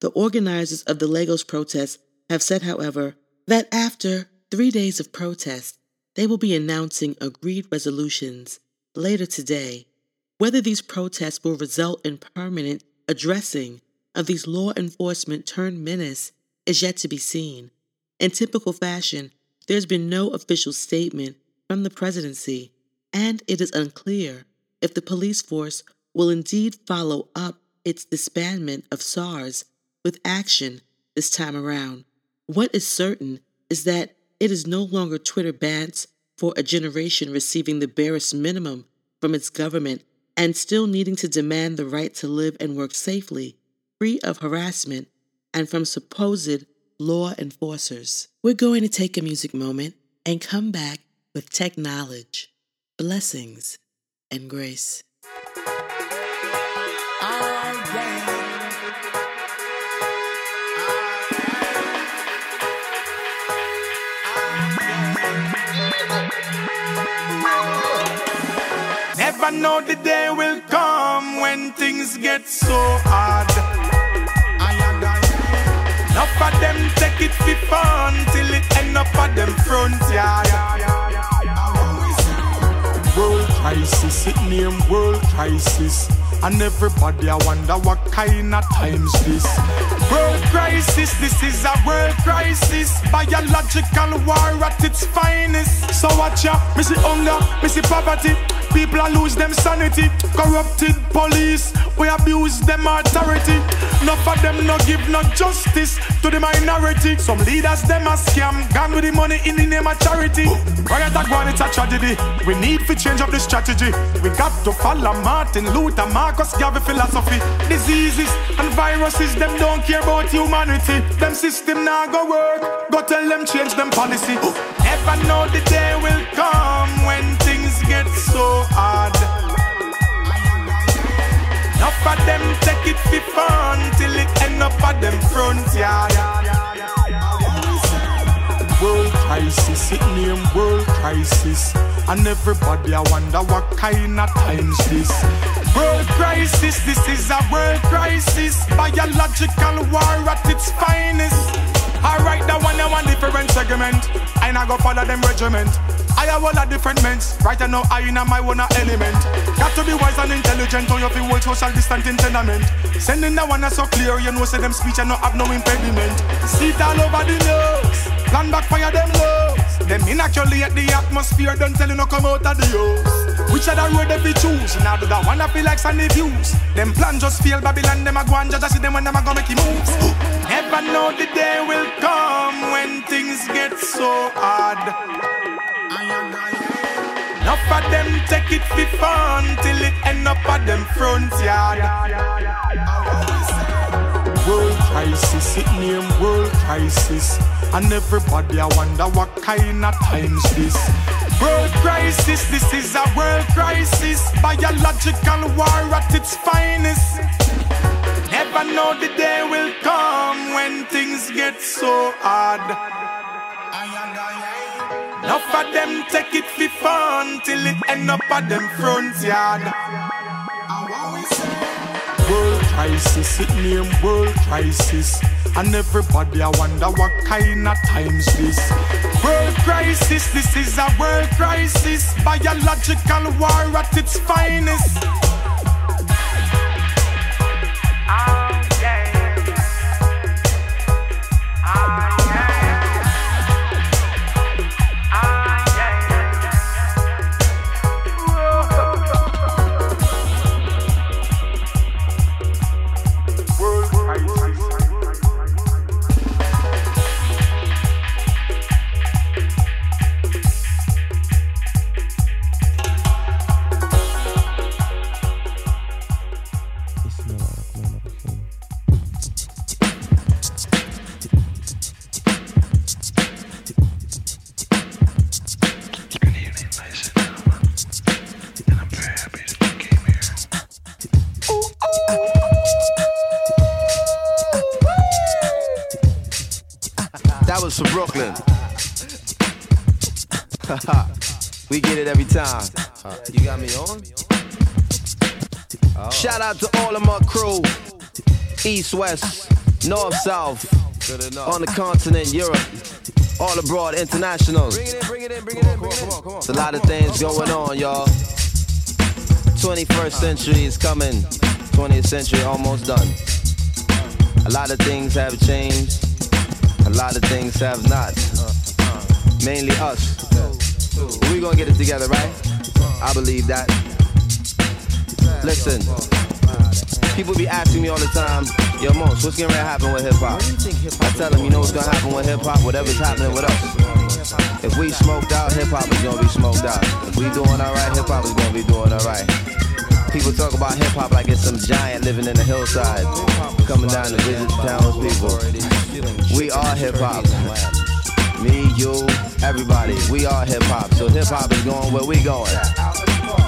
The organizers of the Lagos protests have said, however, that after three days of protest, they will be announcing agreed resolutions later today. Whether these protests will result in permanent addressing of these law enforcement turned menace is yet to be seen. In typical fashion, there's been no official statement from the presidency, and it is unclear if the police force will indeed follow up its disbandment of SARS with action this time around. What is certain is that it is no longer Twitter bans for a generation receiving the barest minimum from its government and still needing to demand the right to live and work safely, free of harassment, and from supposed law enforcers. We're going to take a music moment and come back with Teknowledge, blessings, and grace. Never know the day will come when things get so hard. Enough of them take it for fun till it end up at them front yard. World crisis, it name world crisis. And everybody I wonder what kind of times this World crisis, this is a world crisis Biological war at its finest So watch ya, me see hunger, me see poverty People are lose them sanity. Corrupted police, we abuse them authority. Enough of them no give no justice to the minority. Some leaders them a scam, gone with the money in the name of charity. Riot a one, it's a tragedy. We need to change up the strategy. We got to follow Martin Luther, Marcus Garvey philosophy. Diseases and viruses, them don't care about humanity. Them system now go work, go tell them change them policy. Never know the day will come when so hard Enough of them take it for fun till it end up at them front yard. World crisis, it name world crisis. And everybody I wonder what kind of times this. World crisis, this is a world crisis. Biological war at its finest. Alright, that one, I one different segment. I not go follow them regiment. I have all a different ments. Right now, I in my own element. Got to be wise and intelligent, or you feel hold social distant in tenement. Sending that one so clear, you know, say them speech and no have no impediment. See it all over the news. Plan backfire them lows. Them inoculate the atmosphere, don't tell you no come out of the house. Which other road they be choose? Now do that one I feel like sunny views. Them plan just fail Babylon, them a go and just see them when them a go make moves. Never know the day will come when things get so hard. Enough of them take it for fun till it end up at them front yard. Crisis, it name world crisis. And everybody I wonder what kind of times this. World crisis, this is a world crisis. Biological war at its finest. Never never know the day will come when things get so hard. Enough of them take it for fun till it end up at them front yard. Crisis, it name world crisis. And everybody I wonder what kind of times this. World crisis, this is a world crisis. Biological war at its finest. That East, West, North, South, on the continent, Europe, all abroad, internationals. It's a lot of things going on, y'all. 21st century is coming, 20th century almost done. A lot of things have changed, a lot of things have not. Mainly us. We gonna get it together, right? I believe that. Listen, people be asking me all the time, Yo, Mos, what's gonna happen with hip hop? I tell them, you know what's gonna happen with hip hop? Whatever's happening with us. If we smoked out, hip hop is gonna be smoked out. If we doing alright, hip hop is gonna be doing alright. People talk about hip hop like it's some giant living in the hillside, coming down to visit the townspeople. We are hip hop. Me, you, everybody, we are hip hop. So hip hop is going where we going.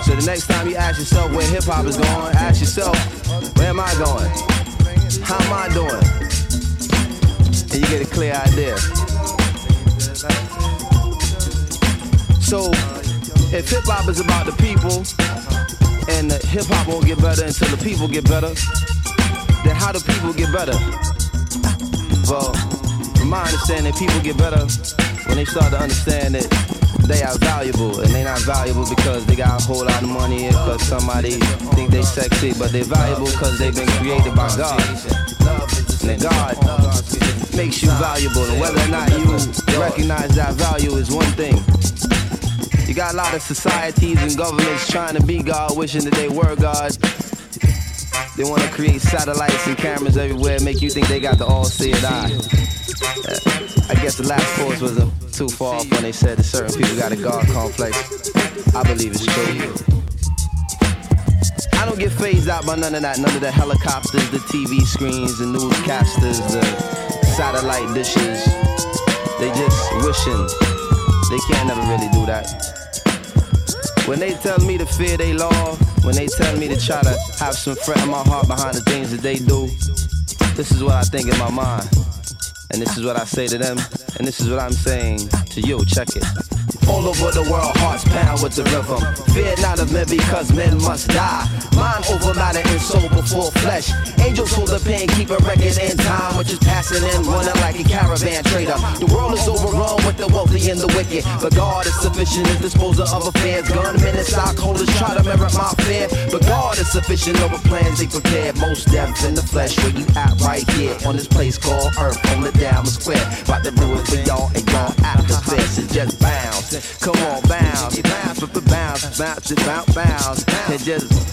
So the next time you ask yourself where hip hop is going, ask yourself, where am I going? How am I doing? And you get a clear idea. So if hip hop is about the people, and the hip hop won't get better until the people get better, then how do people get better? Well, from my understanding, people get better when they start to understand that they are valuable, and they not valuable because they got a whole lot of money, because somebody think they sexy, but they're valuable because they've been created by God. And God makes you valuable, and whether or not you recognize that value is one thing. You got a lot of societies and governments trying to be God, wishing that they were God. They want to create satellites and cameras everywhere, make you think they got the all-seeing eye. I guess the last course was uh, too far off when they said that certain people got a God complex. I believe it's true. I don't get phased out by none of that, none of the helicopters, the TV screens, the newscasters, the satellite dishes. They just wishing. They can't never really do that. When they tell me to fear they law, when they tell me to try to have some fret in my heart behind the things that they do, this is what I think in my mind. And this is what I say to them, and this is what I'm saying to you. Check it. All over the world, hearts pound with the rhythm. Fear not of men because men must die. Mind over matter and soul before flesh. Angels hold the pen, keep a record in time, which is passing in, running like a caravan trader. The world is overrun with the wealthy and the wicked, but God is sufficient as disposer of affairs. Gunmen and stockholders try to merit my fear, but God is sufficient over plans they prepared. Most deaths in the flesh, where you at right here on this place called Earth, on the Diamond Square. About to do it for y'all and y'all atmosphere, so just bounce. Come on, bounce, bounce, bounce, bounce, bounce, bounce, bounce, and just.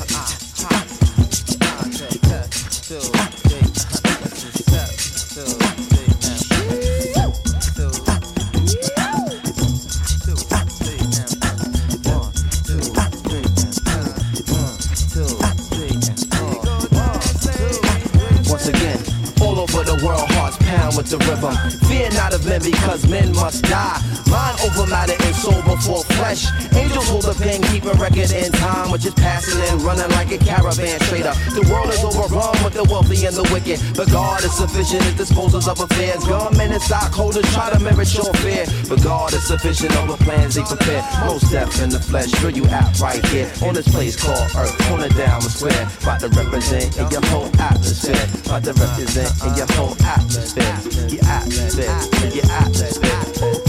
Once again, all over the world, hearts with the rhythm. Fear not of men because men must die. Mind over matter and soul before flesh. Angels hold a pen, keeping record in time, which is passing and running like a caravan up. The world is overrun with the wealthy and the wicked, but God is sufficient. It disposes of affairs. Gunmen and stockholders try to merit your fear, but God is sufficient over plans they prepare. Most death in the flesh, where you at right here on this place called Earth, on the diamond square. About to represent in your whole atmosphere. About to represent in your whole atmosphere. Your atmosphere, your atmosphere.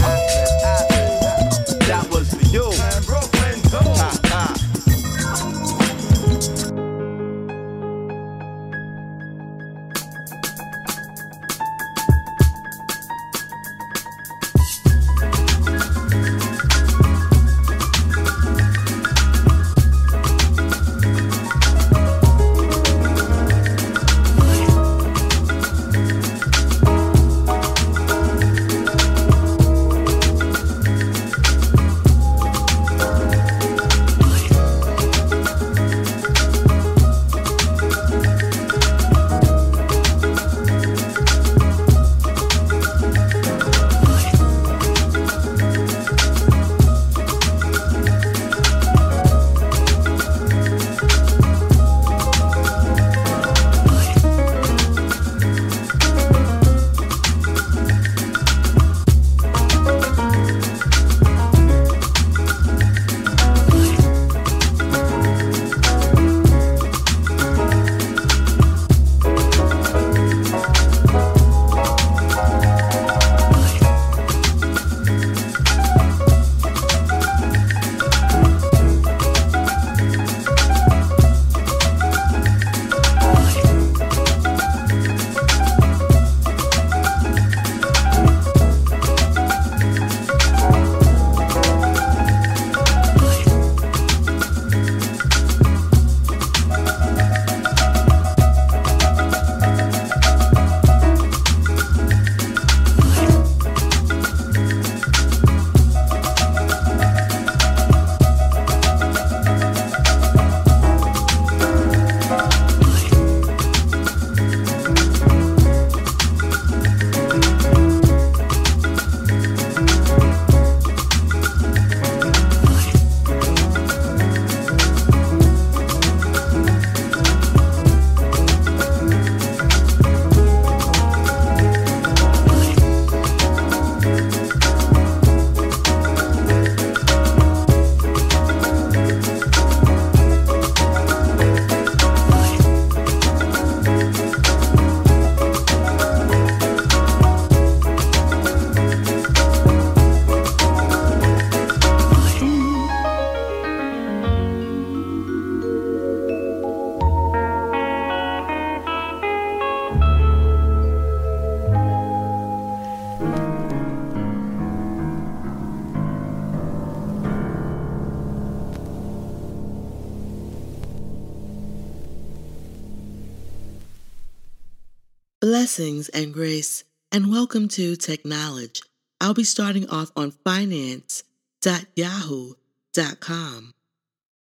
Blessings and grace, and welcome to Teknowledge. I'll be starting off on finance.yahoo.com.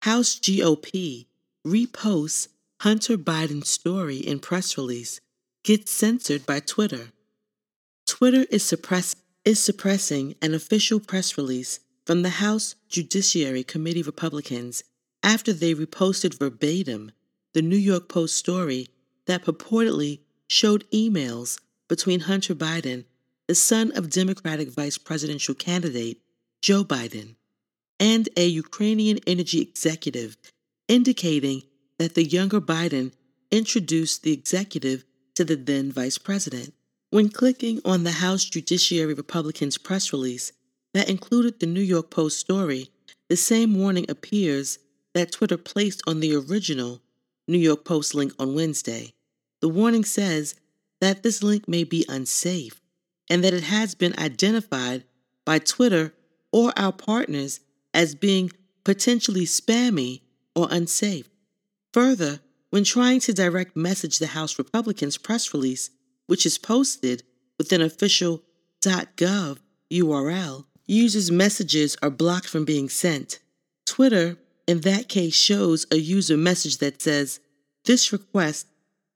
House GOP reposts Hunter Biden story in press release, gets censored by Twitter. Twitter is, suppress- is suppressing an official press release from the House Judiciary Committee Republicans after they reposted verbatim the New York Post story that purportedly showed emails between Hunter Biden, the son of Democratic vice presidential candidate Joe Biden, and a Ukrainian energy executive, indicating that the younger Biden introduced the executive to the then vice president. When clicking on the House Judiciary Republicans press release that included the New York Post story, the same warning appears that Twitter placed on the original New York Post link on Wednesday. The warning says that this link may be unsafe and that it has been identified by Twitter or our partners as being potentially spammy or unsafe. Further, when trying to direct message the House Republicans press release, which is posted with an official .gov URL, users' messages are blocked from being sent. Twitter, in that case, shows a user message that says, This request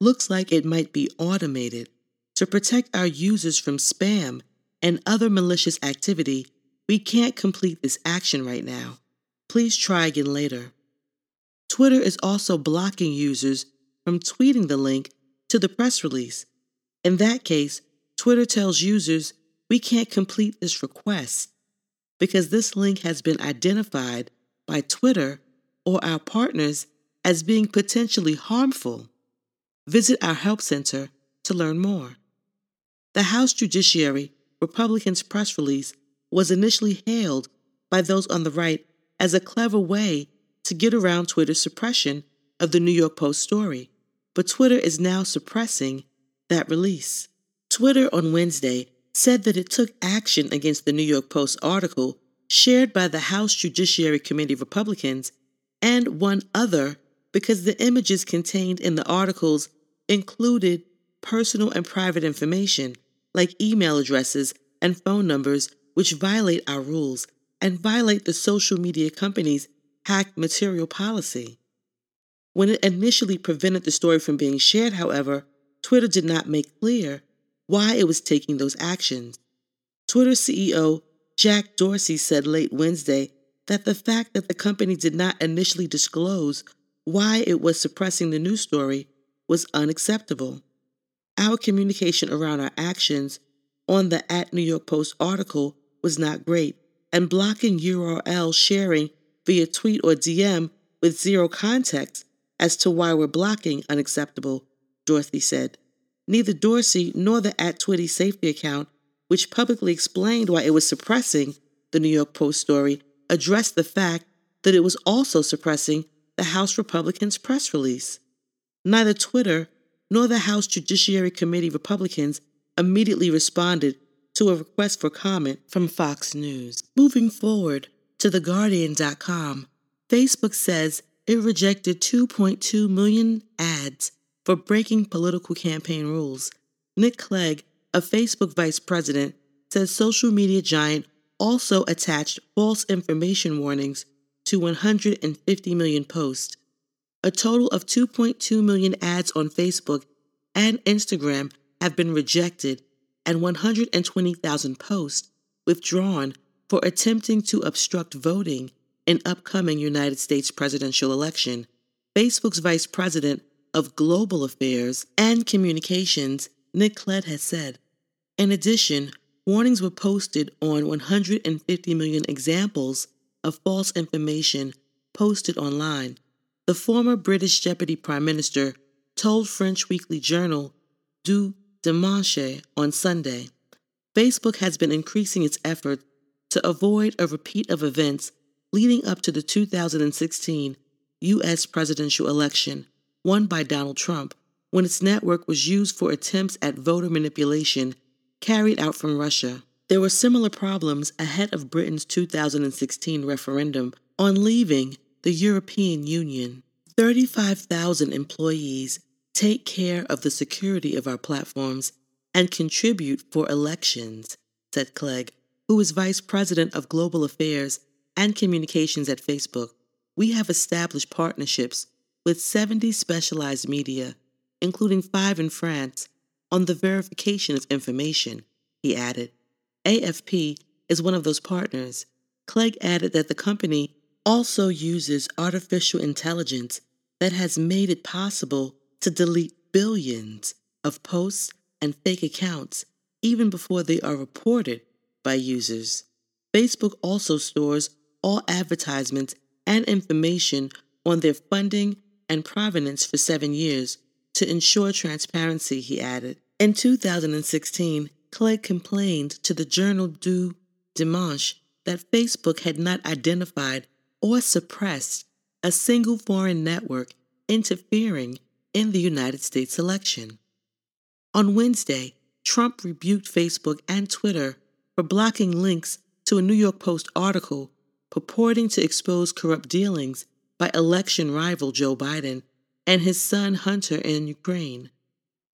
looks like it might be automated. To protect our users from spam and other malicious activity, we can't complete this action right now. Please try again later. Twitter is also blocking users from tweeting the link to the press release. In that case, Twitter tells users we can't complete this request because this link has been identified by Twitter or our partners as being potentially harmful. Visit our Help Center to learn more. The House Judiciary Republicans' press release was initially hailed by those on the right as a clever way to get around Twitter's suppression of the New York Post story, but Twitter is now suppressing that release. Twitter on Wednesday said that it took action against the New York Post article shared by the House Judiciary Committee Republicans and one other because the images contained in the articles included personal and private information like email addresses and phone numbers, which violate our rules and violate the social media company's hacked material policy. When it initially prevented the story from being shared, however, Twitter did not make clear why it was taking those actions. Twitter CEO Jack Dorsey said late Wednesday that the fact that the company did not initially disclose why it was suppressing the news story was unacceptable. Our communication around our actions on the at New York Post article was not great, and blocking URL sharing via tweet or DM with zero context as to why we're blocking unacceptable, Dorsey said. Neither Dorsey nor the at Twitter safety account, which publicly explained why it was suppressing the New York Post story, addressed the fact that it was also suppressing the House Republicans' press release. Neither Twitter nor the House Judiciary Committee Republicans immediately responded to a request for comment from Fox News. Moving forward to TheGuardian.com, Facebook says it rejected 2.2 million ads for breaking political campaign rules. Nick Clegg, a Facebook vice president, says social media giant also attached false information warnings to 150 million posts. A total of 2.2 million ads on Facebook and Instagram have been rejected and 120,000 posts withdrawn for attempting to obstruct voting in upcoming United States presidential election. Facebook's vice president of global affairs and communications, Nick Clegg, has said. In addition, warnings were posted on 150 million examples of false information posted online. The former British Deputy Prime Minister told French weekly journal Du Dimanche on Sunday. Facebook has been increasing its efforts to avoid a repeat of events leading up to the 2016 U.S. presidential election won by Donald Trump when its network was used for attempts at voter manipulation carried out from Russia. There were similar problems ahead of Britain's 2016 referendum on leaving the European Union. 35,000 employees take care of the security of our platforms, and contribute for elections, said Clegg, who is Vice President of Global Affairs and Communications at Facebook. We have established partnerships with 70 specialized media, including five in France, on the verification of information, he added. AFP is one of those partners. Clegg added that the company also uses artificial intelligence that has made it possible to delete billions of posts and fake accounts even before they are reported by users. Facebook also stores all advertisements and information on their funding and provenance for seven years to ensure transparency, he added. In 2016, Clegg complained to the journal Du Dimanche that Facebook had not identified or suppressed a single foreign network interfering in the United States election. On Wednesday, Trump rebuked Facebook and Twitter for blocking links to a New York Post article purporting to expose corrupt dealings by election rival Joe Biden and his son Hunter in Ukraine.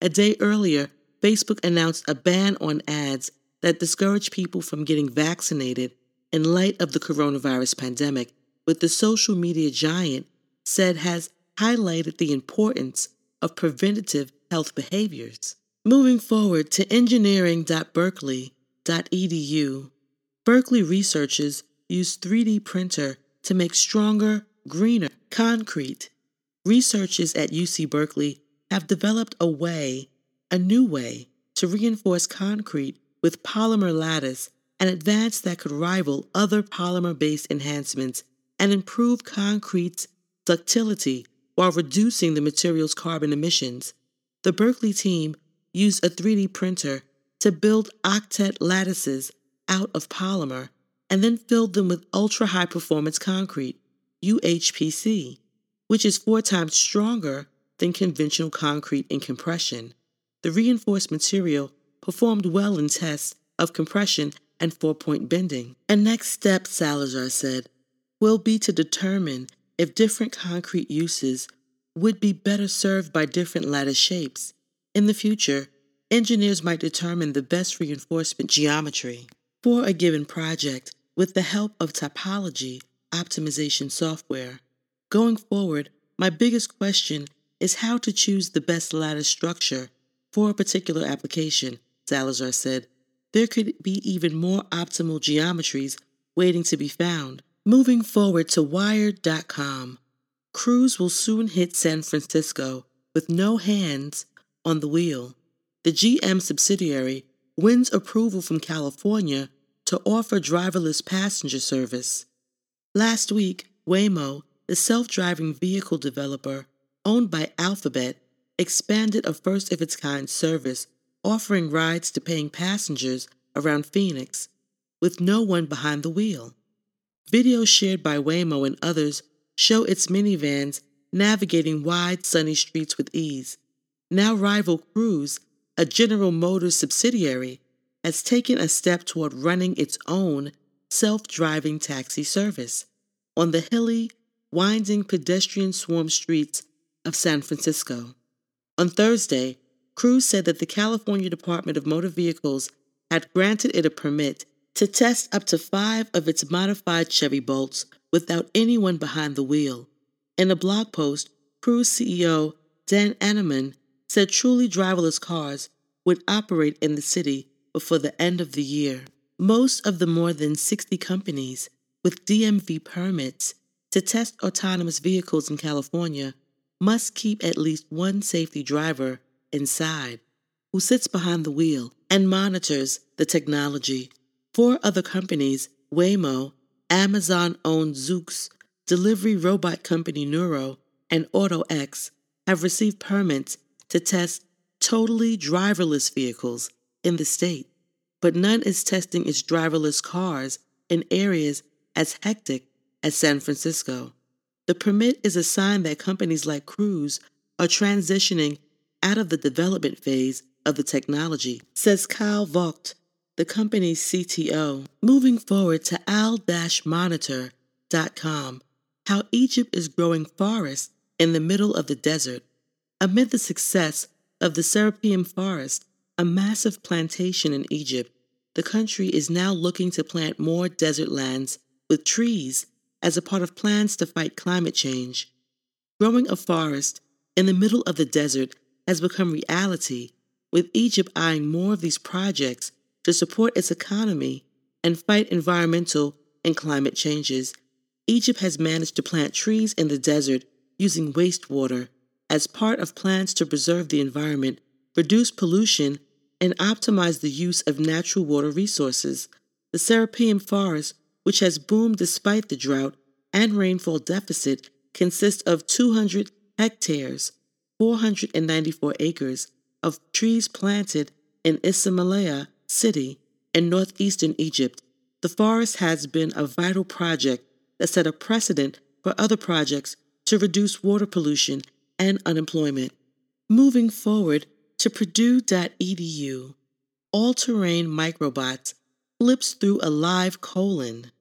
A day earlier, Facebook announced a ban on ads that discourage people from getting vaccinated in light of the coronavirus pandemic, but the social media giant said has highlighted the importance of preventative health behaviors. Moving forward to engineering.berkeley.edu, Berkeley researchers use 3D printer to make stronger, greener concrete. Researchers at UC Berkeley have developed a way, a new way, to reinforce concrete with polymer lattice, an advance that could rival other polymer based enhancements and improve concrete's ductility while reducing the material's carbon emissions. The Berkeley team used a 3D printer to build octet lattices out of polymer and then filled them with ultra high performance concrete, UHPC, which is four times stronger than conventional concrete in compression. The reinforced material performed well in tests of compression and four point bending. A next step, Salazar said, will be to determine if different concrete uses would be better served by different lattice shapes. In the future, engineers might determine the best reinforcement geometry for a given project with the help of topology optimization software. Going forward, my biggest question is how to choose the best lattice structure for a particular application, Salazar said. There could be even more optimal geometries waiting to be found. Moving forward to Wired.com, Cruise will soon hit San Francisco with no hands on the wheel. The GM subsidiary wins approval from California to offer driverless passenger service. Last week, Waymo, the self driving vehicle developer owned by Alphabet, expanded a first of its kind service offering rides to paying passengers around Phoenix with no one behind the wheel. Videos shared by Waymo and others show its minivans navigating wide, sunny streets with ease. Now rival Cruise, a General Motors subsidiary, has taken a step toward running its own self driving taxi service on the hilly, winding, pedestrian swarmed streets of San Francisco. On Thursday, Cruise said that the California Department of Motor Vehicles had granted it a permit to test up to five of its modified Chevy Bolts without anyone behind the wheel. In a blog post, Cruise CEO Dan Ammann said truly driverless cars would operate in the city before the end of the year. Most of the more than 60 companies with DMV permits to test autonomous vehicles in California must keep at least one safety driver inside who sits behind the wheel and monitors the technology. Four other companies, Waymo, Amazon owned Zoox, delivery robot company Nuro, and AutoX, have received permits to test totally driverless vehicles in the state, but none is testing its driverless cars in areas as hectic as San Francisco. The permit is a sign that companies like Cruise are transitioning out of the development phase of the technology, says Kyle Vogt, the company's CTO. Moving forward to al-monitor.com, how Egypt is growing forests in the middle of the desert. Amid the success of the Serapeum forest, a massive plantation in Egypt, the country is now looking to plant more desert lands with trees as a part of plans to fight climate change. Growing a forest in the middle of the desert has become reality, with Egypt eyeing more of these projects to support its economy and fight environmental and climate changes. Egypt has managed to plant trees in the desert using wastewater as part of plans to preserve the environment, reduce pollution, and optimize the use of natural water resources. The Serapeum forest, which has boomed despite the drought and rainfall deficit, consists of 200 hectares 494 acres of trees planted in Ismailia City in northeastern Egypt. The forest has been a vital project that set a precedent for other projects to reduce water pollution and unemployment. Moving forward to Purdue.edu, all terrain microbots flips through a live colon.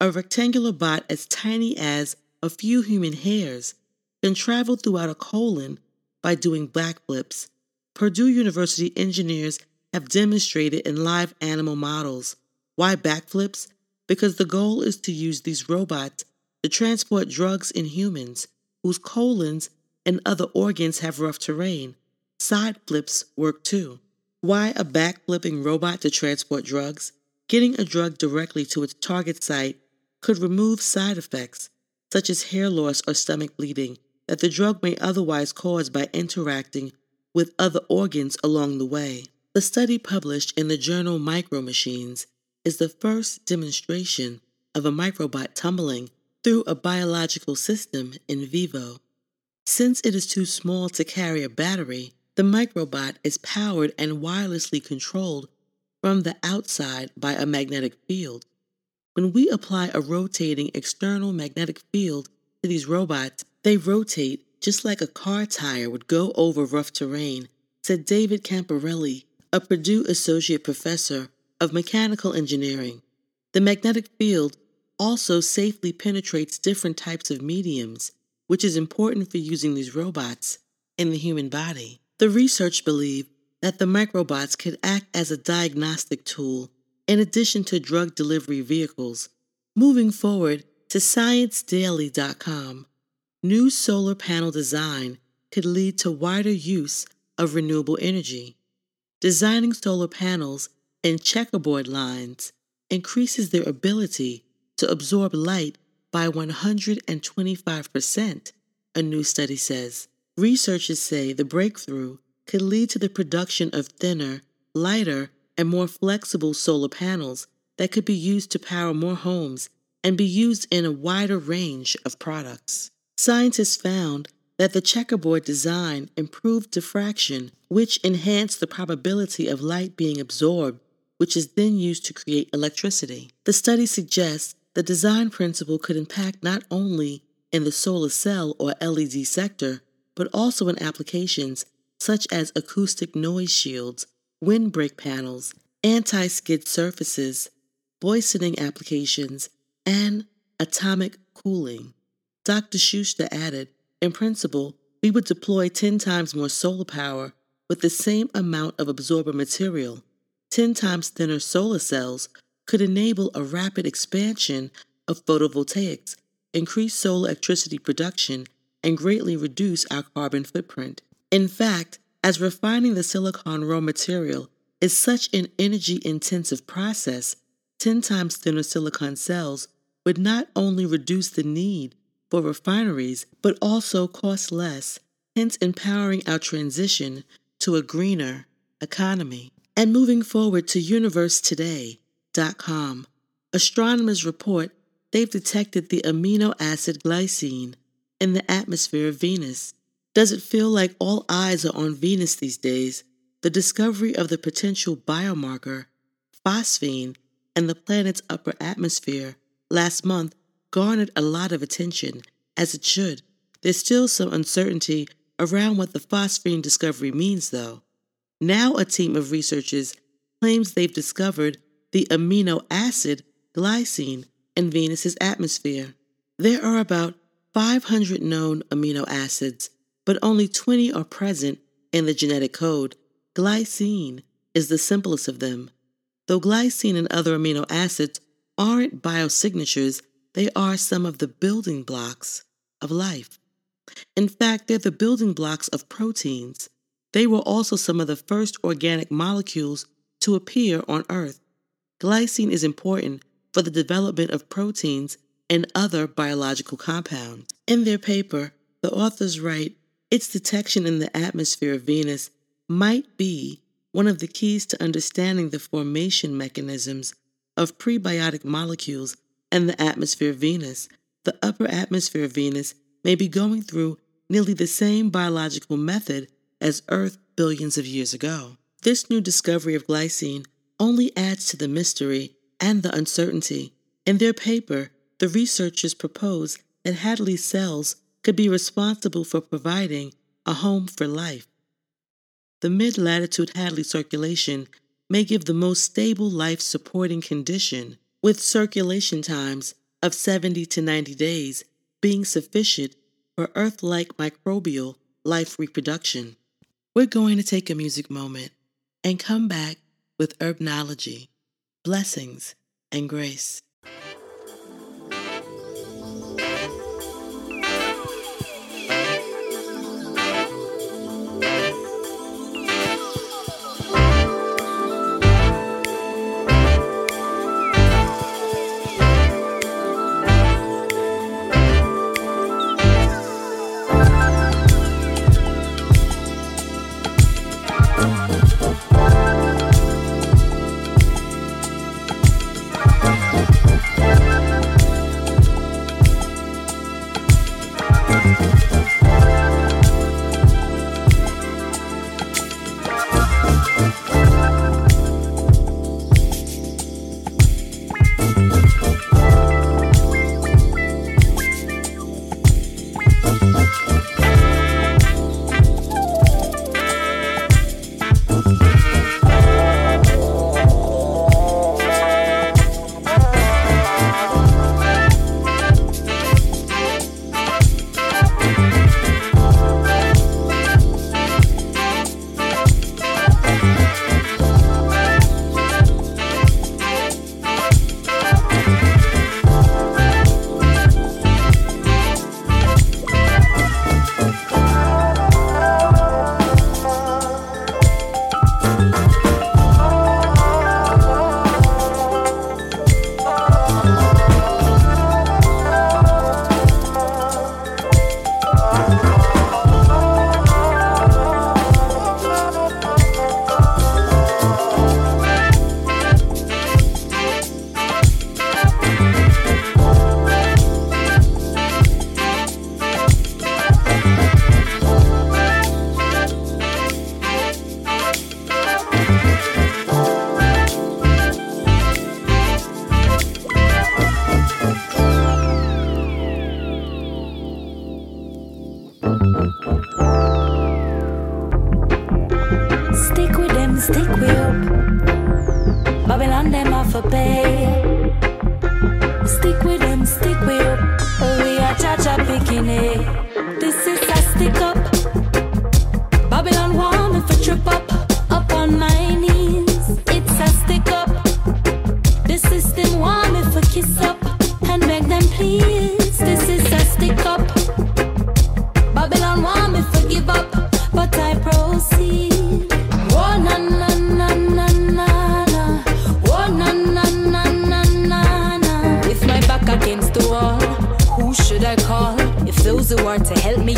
A rectangular bot as tiny as a few human hairs can travel throughout a colon by doing backflips. Purdue University engineers have demonstrated in live animal models. Why backflips? Because the goal is to use these robots to transport drugs in humans whose colons and other organs have rough terrain. Side flips work too. Why a back-flipping robot to transport drugs? Getting a drug directly to its target site could remove side effects, such as hair loss or stomach bleeding, that the drug may otherwise cause by interacting with other organs along the way. The study published in the journal Micromachines is the first demonstration of a microbot tumbling through a biological system in vivo. Since it is too small to carry a battery, the microbot is powered and wirelessly controlled from the outside by a magnetic field. When we apply a rotating external magnetic field to these robots, they rotate just like a car tire would go over rough terrain, said David Cappelleri, a Purdue Associate Professor of Mechanical Engineering. The magnetic field also safely penetrates different types of mediums, which is important for using these robots in the human body. The research believed that the microbots could act as a diagnostic tool in addition to drug delivery vehicles. Moving forward to ScienceDaily.com, new solar panel design could lead to wider use of renewable energy. Designing solar panels in checkerboard lines increases their ability to absorb light by 125%, a new study says. Researchers say the breakthrough could lead to the production of thinner, lighter, and more flexible solar panels that could be used to power more homes and be used in a wider range of products. Scientists found that the checkerboard design improved diffraction, which enhanced the probability of light being absorbed, which is then used to create electricity. The study suggests the design principle could impact not only in the solar cell or LED sector, but also in applications such as acoustic noise shields, windbreak panels, anti skid surfaces, buoyancy applications, and atomic cooling. Dr. Schuster added, in principle, we would deploy 10 times more solar power with the same amount of absorber material. 10 times thinner solar cells could enable a rapid expansion of photovoltaics, increase solar electricity production, and greatly reduce our carbon footprint. In fact, as refining the silicon raw material is such an energy intensive process, 10 times thinner silicon cells would not only reduce the need for refineries, but also cost less, hence empowering our transition to a greener economy. And moving forward to universetoday.com, astronomers report they've detected the amino acid glycine in the atmosphere of Venus. Does it feel like all eyes are on Venus these days? The discovery of the potential biomarker, phosphine, in the planet's upper atmosphere last month garnered a lot of attention, as it should. There's still some uncertainty around what the phosphine discovery means, though. Now, a team of researchers claims they've discovered the amino acid glycine in Venus's atmosphere. There are about 500 known amino acids, but only 20 are present in the genetic code. Glycine is the simplest of them. Though glycine and other amino acids aren't biosignatures, they are some of the building blocks of life. In fact, they're the building blocks of proteins. They were also some of the first organic molecules to appear on Earth. Glycine is important for the development of proteins and other biological compounds. In their paper, the authors write its detection in the atmosphere of Venus might be one of the keys to understanding the formation mechanisms of prebiotic molecules and the atmosphere of Venus, the upper atmosphere of Venus may be going through nearly the same biological method as Earth billions of years ago. This new discovery of glycine only adds to the mystery and the uncertainty. In their paper, the researchers propose that Hadley cells could be responsible for providing a home for life. The mid latitude Hadley circulation may give the most stable life supporting condition with circulation times of 70 to 90 days being sufficient for Earth like microbial life reproduction. We're going to take a music moment and come back with herbnology, blessings, and grace.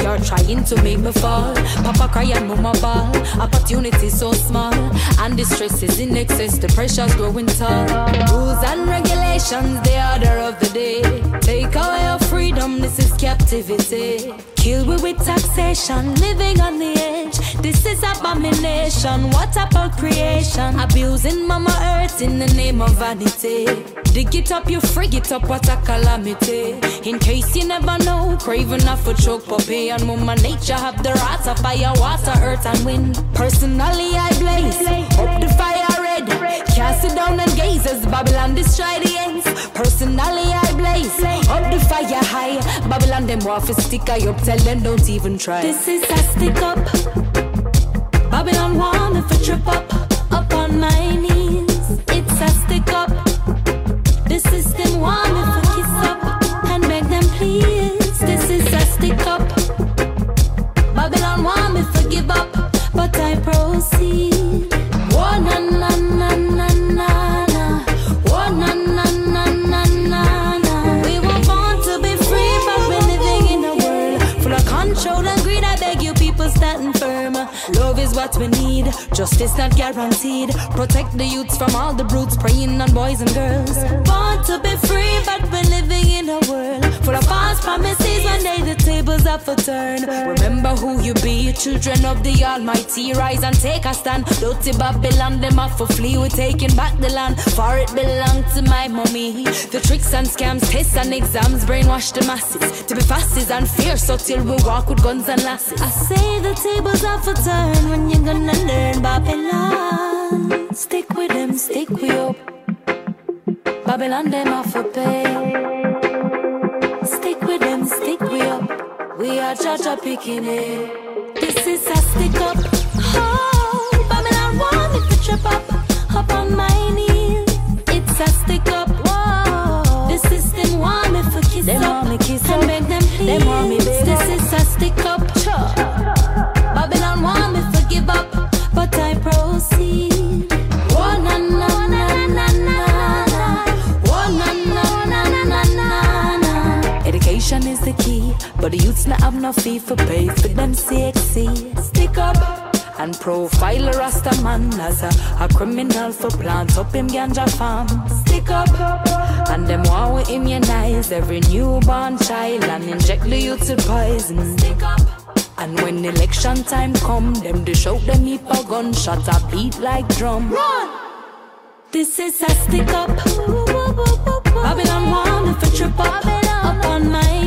Are trying to make me fall, Papa cry and Mama ball. Opportunity so small, and the stress is in excess. The pressure's growing tall. Rules and regulations, the order of the day. Take away our freedom, this is captivity. Kill we with taxation, living on the edge. This is abomination. What about creation? Abusing Mama Earth in the name of vanity. Dig it up, you frig it up, what a calamity. In case you never know, craving off a choke puppy. And Mama Nature have the wrath of fire, water, earth, and wind. Personally, I blaze up the fire red. Cast it down and gaze as Babylon destroy the ends. Personally, I blaze up the fire high. Babylon, them to stick I up, tell them don't even try. This is a stick up. Babylon want me for trip up, up on my knees. It's a stick up. What we need, justice not guaranteed. Protect the youths from all the brutes preying on boys and girls. Born to be free, but we're living in a world full of false promises. One day the tables up for turn. Remember who you be, children of the Almighty. Rise and take a stand. Dirty Babylon, them off for flee. We're taking back the land, for it belonged to my mommy. The tricks and scams, tests and exams brainwash the masses to be fast is unfair. So till we walk with guns and lasses. I say the tables up for turn when you're gonna learn Babylon. Stick with them, stick with up. Babylon, them off for pay. Stick with them, stick with up. We are judge a picking it. This is a stick up. Oh, Babylon want me to trip up, up on my knees. It's a stick up. Whoa, the system want me for kiss Them up. want me kiss and up. beg them please. Them want me but the youths not have no fee for pay for them sexy. Stick up and profile a Rasta man as a, a criminal for plant up him ganja farm. Stick up and them want we immunize every newborn child and inject the youths with poison. Stick up. And when election time come, them they shout them heap a gunshot a beat like drum. Run! This is a stick up. Babylon want me for trip up, up on my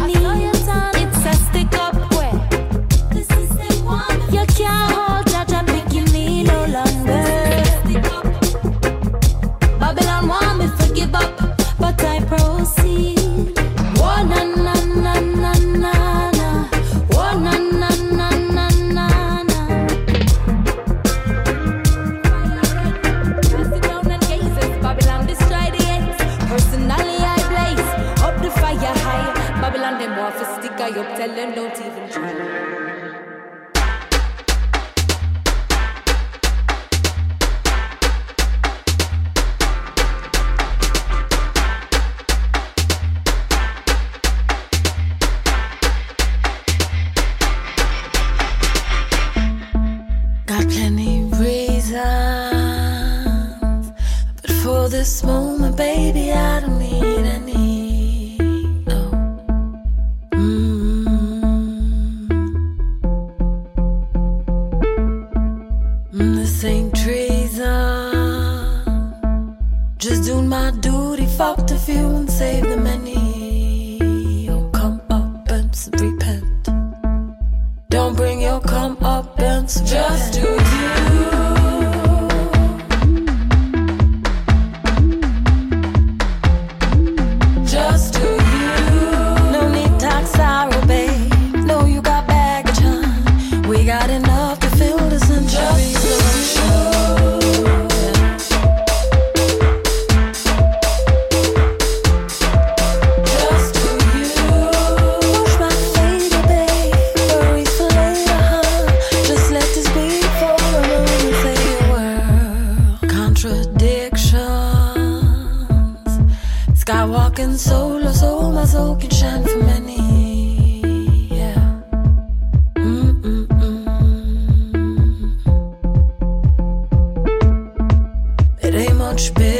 much bigger,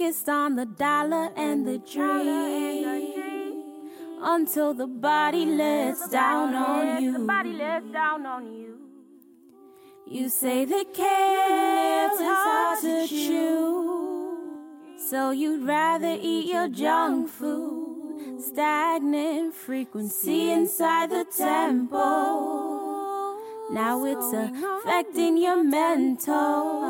Focused on the dollar and the dream until the body lets down on you. You say the kale's hard to chew, so you'd rather eat your junk food. Stagnant frequency inside the tempo. Now it's affecting your mental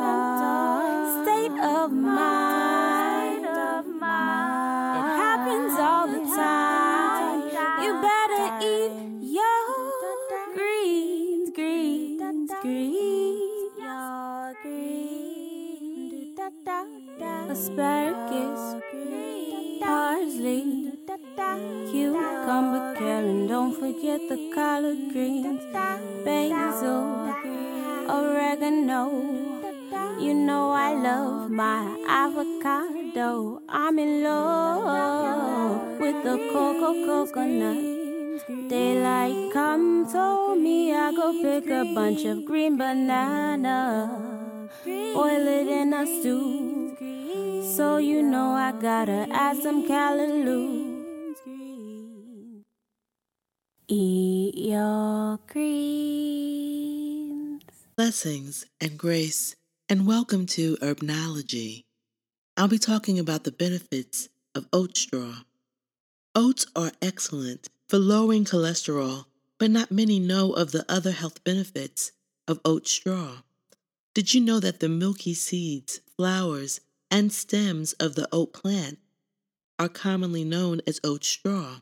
state of mind. It happens all the time. You better eat your greens, greens, greens. Your greens. Asparagus, parsley, cucumber, carrot. Don't forget the collard greens, basil, oregano. You know I love my avocado. I'm in love with the cocoa coconut. Daylight come, told oh, me I go pick a bunch of green banana, boil it in a stew. So you know I gotta add some callaloo. Eat your greens. Blessings and grace, and welcome to Herbnology. I'll be talking about the benefits of oat straw. Oats are excellent for lowering cholesterol, but not many know of the other health benefits of oat straw. Did you know that the milky seeds, flowers, and stems of the oat plant are commonly known as oat straw?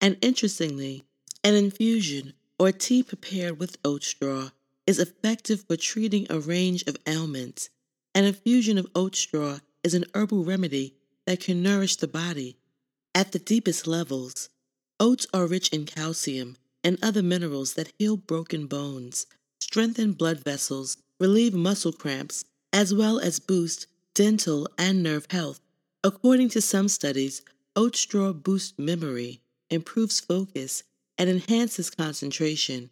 And interestingly, an infusion or tea prepared with oat straw is effective for treating a range of ailments. An infusion of oat straw is an herbal remedy that can nourish the body. At the deepest levels, oats are rich in calcium and other minerals that heal broken bones, strengthen blood vessels, relieve muscle cramps, as well as boost dental and nerve health. According to some studies, oat straw boosts memory, improves focus, and enhances concentration.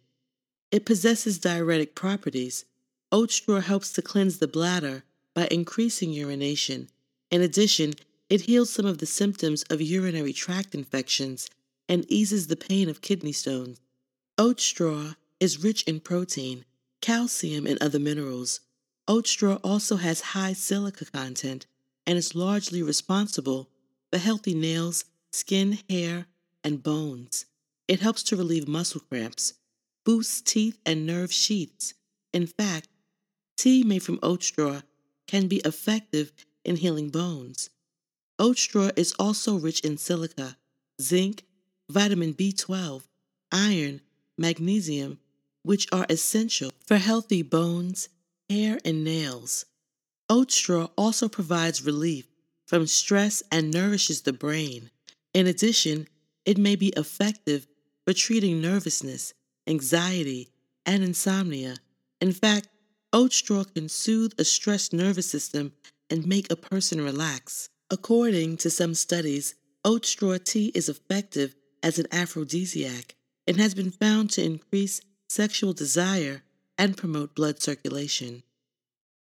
It possesses diuretic properties. Oat straw helps to cleanse the bladder by increasing urination. In addition, it heals some of the symptoms of urinary tract infections and eases the pain of kidney stones. Oat straw is rich in protein, calcium, and other minerals. Oat straw also has high silica content and is largely responsible for healthy nails, skin, hair, and bones. It helps to relieve muscle cramps, boosts teeth and nerve sheaths. In fact, tea made from oat straw can be effective in healing bones. Oat straw is also rich in silica, zinc, vitamin B12, iron, magnesium, which are essential for healthy bones, hair, and nails. Oat straw also provides relief from stress and nourishes the brain. In addition, it may be effective for treating nervousness, anxiety, and insomnia. In fact, oat straw can soothe a stressed nervous system and make a person relax. According to some studies, oat straw tea is effective as an aphrodisiac and has been found to increase sexual desire and promote blood circulation.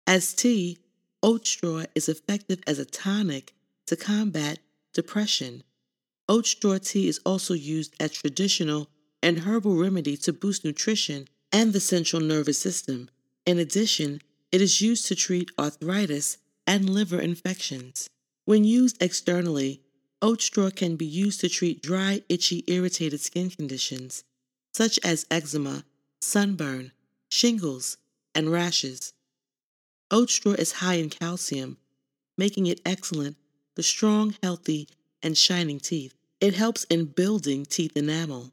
As tea, oat straw is effective as a tonic to combat depression. Oat straw tea is also used as traditional and herbal remedy to boost nutrition and the central nervous system. In addition, it is used to treat arthritis and liver infections. When used externally, oat straw can be used to treat dry, itchy, irritated skin conditions such as eczema, sunburn, shingles, and rashes. Oat straw is high in calcium, making it excellent for strong, healthy, and shining teeth. It helps in building teeth enamel.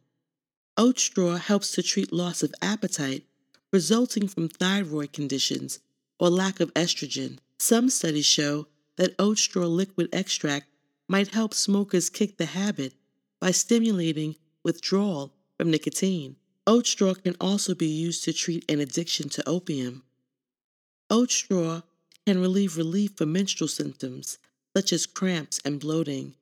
Oat straw helps to treat loss of appetite resulting from thyroid conditions or lack of estrogen. Some studies show that oat straw liquid extract might help smokers kick the habit by stimulating withdrawal from nicotine. Oat straw can also be used to treat an addiction to opium. Oat straw can relieve relief for menstrual symptoms such as cramps and bloating.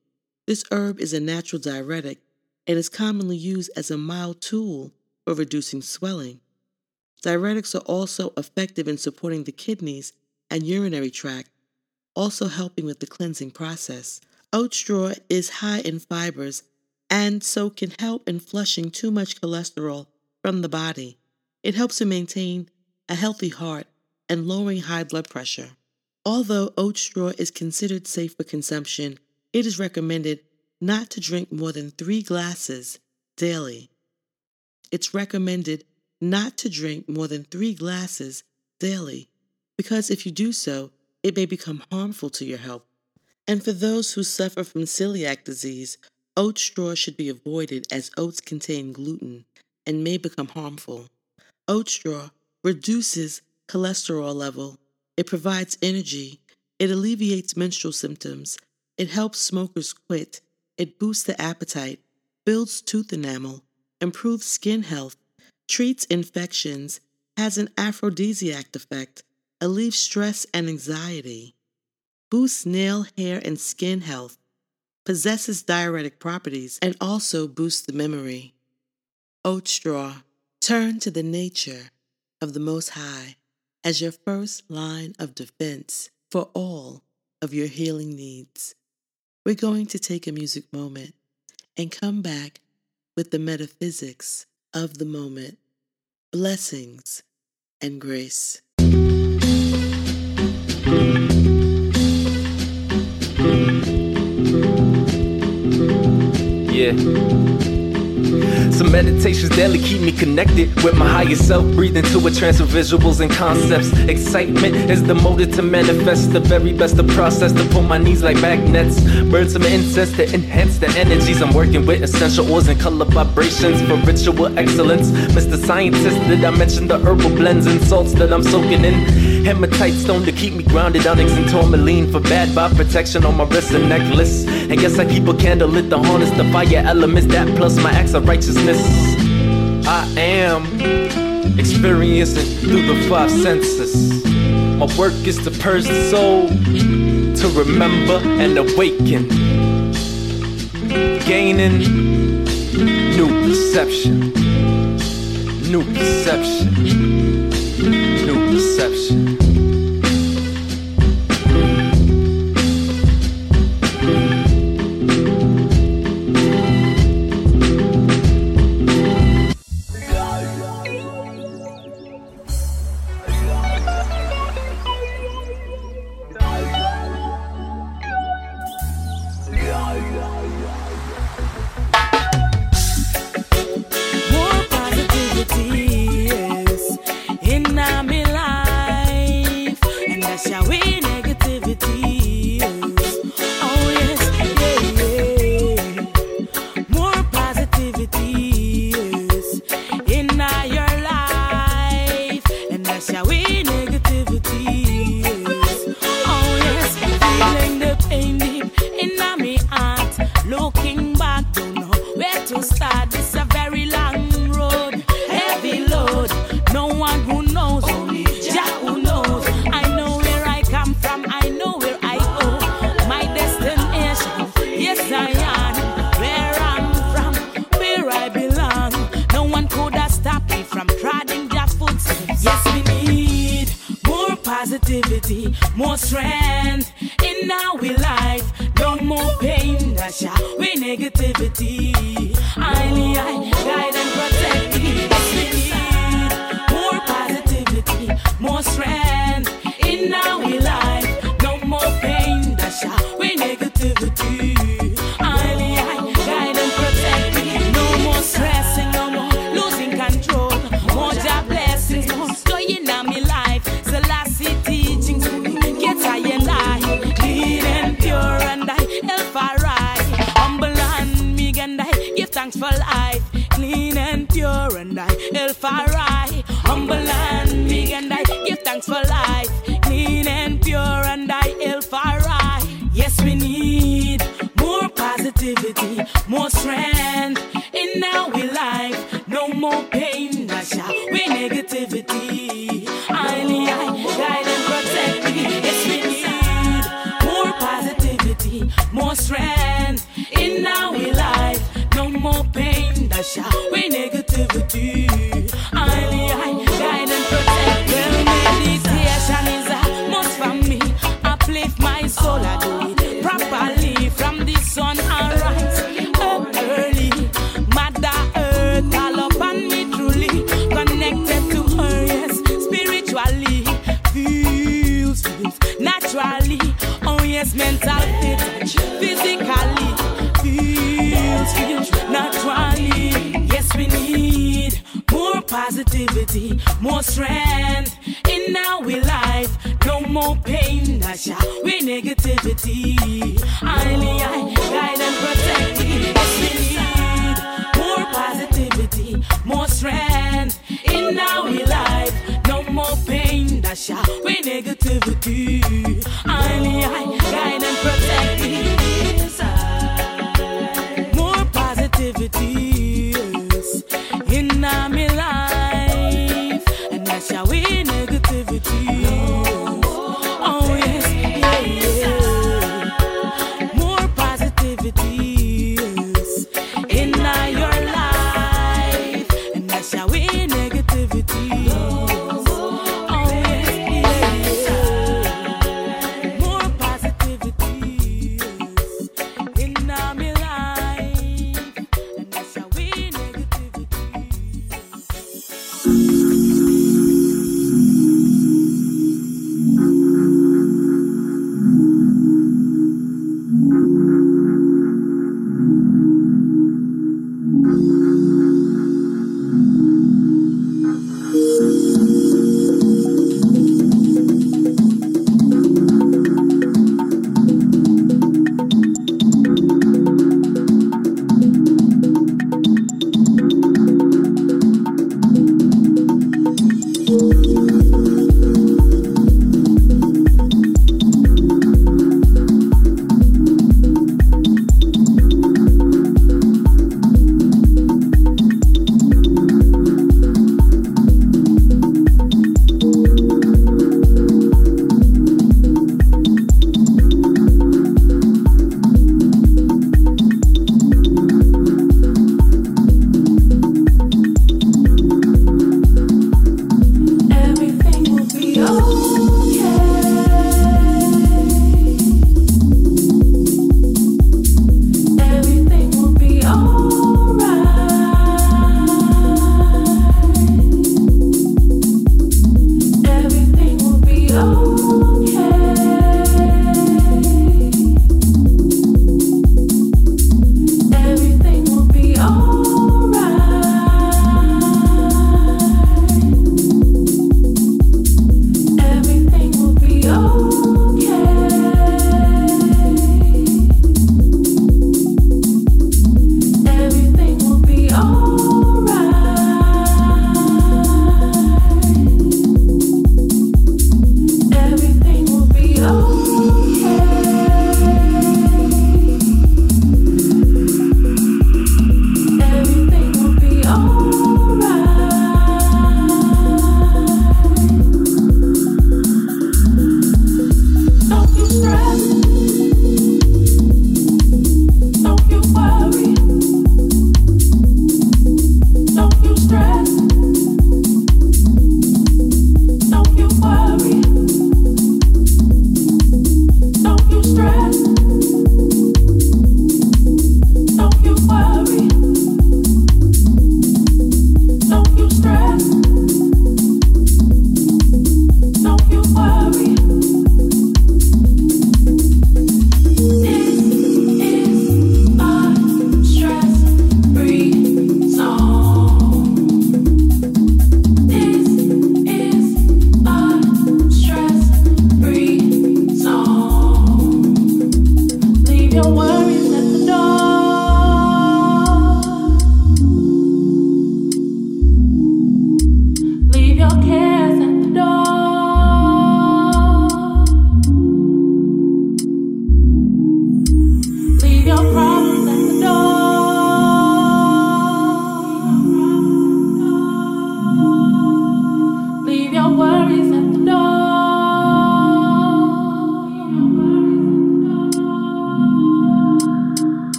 This herb is a natural diuretic and is commonly used as a mild tool for reducing swelling. Diuretics are also effective in supporting the kidneys and urinary tract, also helping with the cleansing process. Oat straw is high in fibers and so can help in flushing too much cholesterol from the body. It helps to maintain a healthy heart and lowering high blood pressure. Although oat straw is considered safe for consumption, it is recommended not to drink more than three glasses daily. It's recommended not to drink more than three glasses daily because if you do so, it may become harmful to your health. And for those who suffer from celiac disease, oat straw should be avoided as oats contain gluten and may become harmful. Oat straw reduces cholesterol level, it provides energy, it alleviates menstrual symptoms, it helps smokers quit, it boosts the appetite, builds tooth enamel, improves skin health, treats infections, has an aphrodisiac effect, alleviates stress and anxiety, boosts nail, hair, and skin health, possesses diuretic properties, and also boosts the memory. Oat straw, turn to the nature of the Most High as your first line of defense for all of your healing needs. We're going to take a music moment and come back with the metaphysics of the moment, blessings and grace. Yeah. Some meditations daily keep me connected with my higher self. breathing to a trance of visuals and concepts. Excitement is the motive to manifest the very best of process to pull my knees like magnets. Burn some incense to enhance the energies. I'm working with essential oils and color vibrations for ritual excellence. Mr. Scientist, did I mention the herbal blends and salts that I'm soaking in? Hematite stone to keep me grounded. Onyx and tourmaline for bad vibe protection on my wrist and necklace. And yes, I keep a candle lit to harness the fire elements. That plus my acts of righteousness. I am experiencing through the five senses. My work is to purge the soul, to remember and awaken, gaining new perception, new perception, new perception.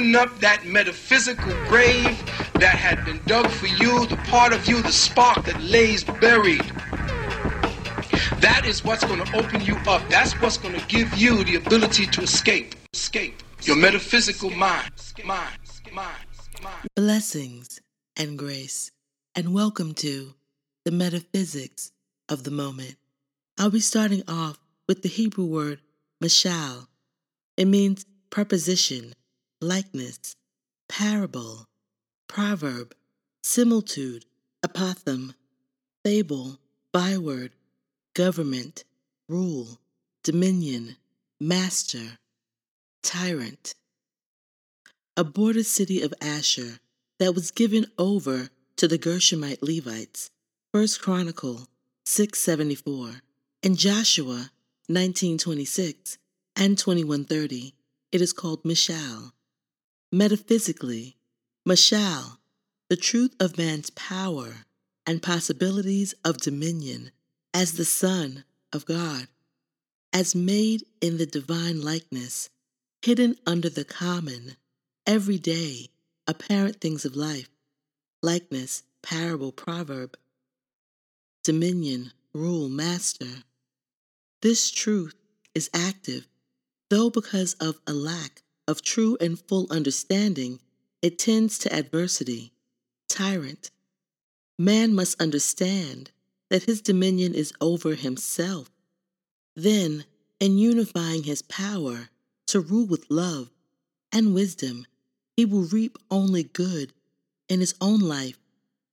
Open up that metaphysical grave that had been dug for you, the part of you, the spark that lays buried. That is what's going to open you up. That's what's going to give you the ability to escape. Escape. Your metaphysical mind. Mind. Mind. Blessings and grace, and welcome to the metaphysics of the moment. I'll be starting off with the Hebrew word mashal. It means preposition, likeness, parable, proverb, similitude, apothegm, fable, byword, government, rule, dominion, master, tyrant. A border city of Asher that was given over to the Gershonite Levites. 1 Chronicle 674. In Joshua 1926 and 2130, it is called Mishal. Metaphysically, Mashal, the truth of man's power and possibilities of dominion as the Son of God, as made in the divine likeness, hidden under the common, everyday, apparent things of life, likeness, parable, proverb, dominion, rule, master. This truth is active, though because of a lack of true and full understanding, it tends to adversity, tyrant. Man must understand that his dominion is over himself. Then, in unifying his power to rule with love and wisdom, he will reap only good in his own life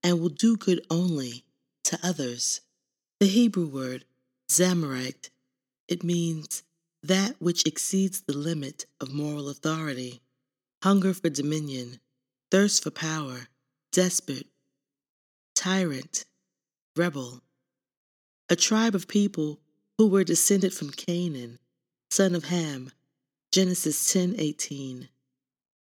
and will do good only to others. The Hebrew word Zemarite, it means that which exceeds the limit of moral authority, hunger for dominion, thirst for power, despot, tyrant, rebel. A tribe of people who were descended from Canaan, son of Ham, Genesis 10:18.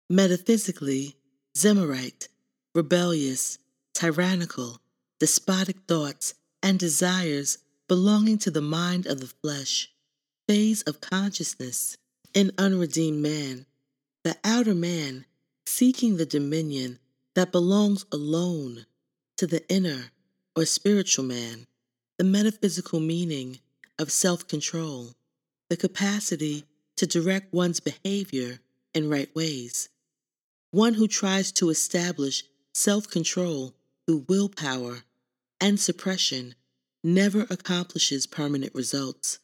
Metaphysically, Zemarite, rebellious, tyrannical, despotic thoughts and desires belonging to the mind of the flesh, phase of consciousness in unredeemed man, the outer man seeking the dominion that belongs alone to the inner or spiritual man, the metaphysical meaning of self control, the capacity to direct one's behavior in right ways. One who tries to establish self control through willpower and suppression never accomplishes permanent results.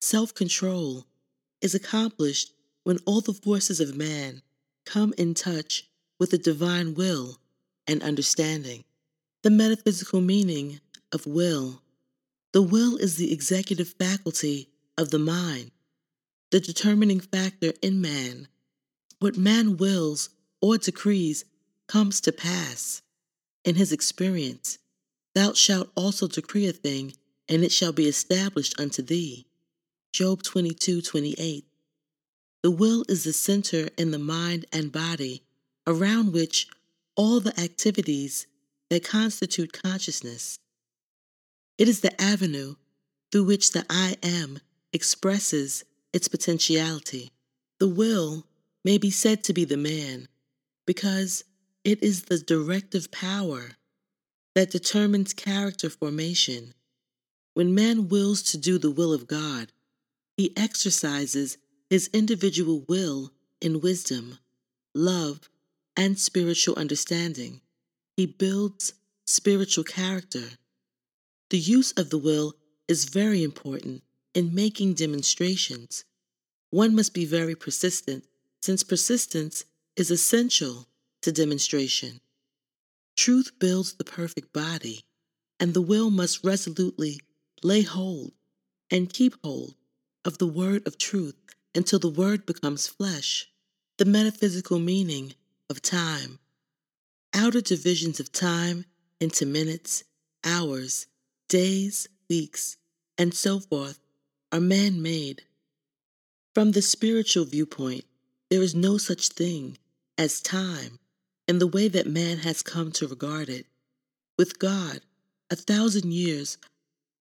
Self control is accomplished when all the forces of man come in touch with the divine will and understanding. The metaphysical meaning of will. The will is the executive faculty of the mind, the determining factor in man. What man wills or decrees comes to pass. In his experience, thou shalt also decree a thing, and it shall be established unto thee. Job 22 28. The will is the center in the mind and body around which all the activities that constitute consciousness. It is the avenue through which the I am expresses its potentiality. The will may be said to be the man because it is the directive power that determines character formation. When man wills to do the will of God, he exercises his individual will in wisdom, love, and spiritual understanding. He builds spiritual character. The use of the will is very important in making demonstrations. One must be very persistent, since persistence is essential to demonstration. Truth builds the perfect body, and the will must resolutely lay hold and keep hold of the word of truth until the word becomes flesh. The metaphysical meaning of time. Outer divisions of time into minutes, hours, days, weeks, and so forth are man made. From the spiritual viewpoint, there is no such thing as time in the way that man has come to regard it. With God, a thousand years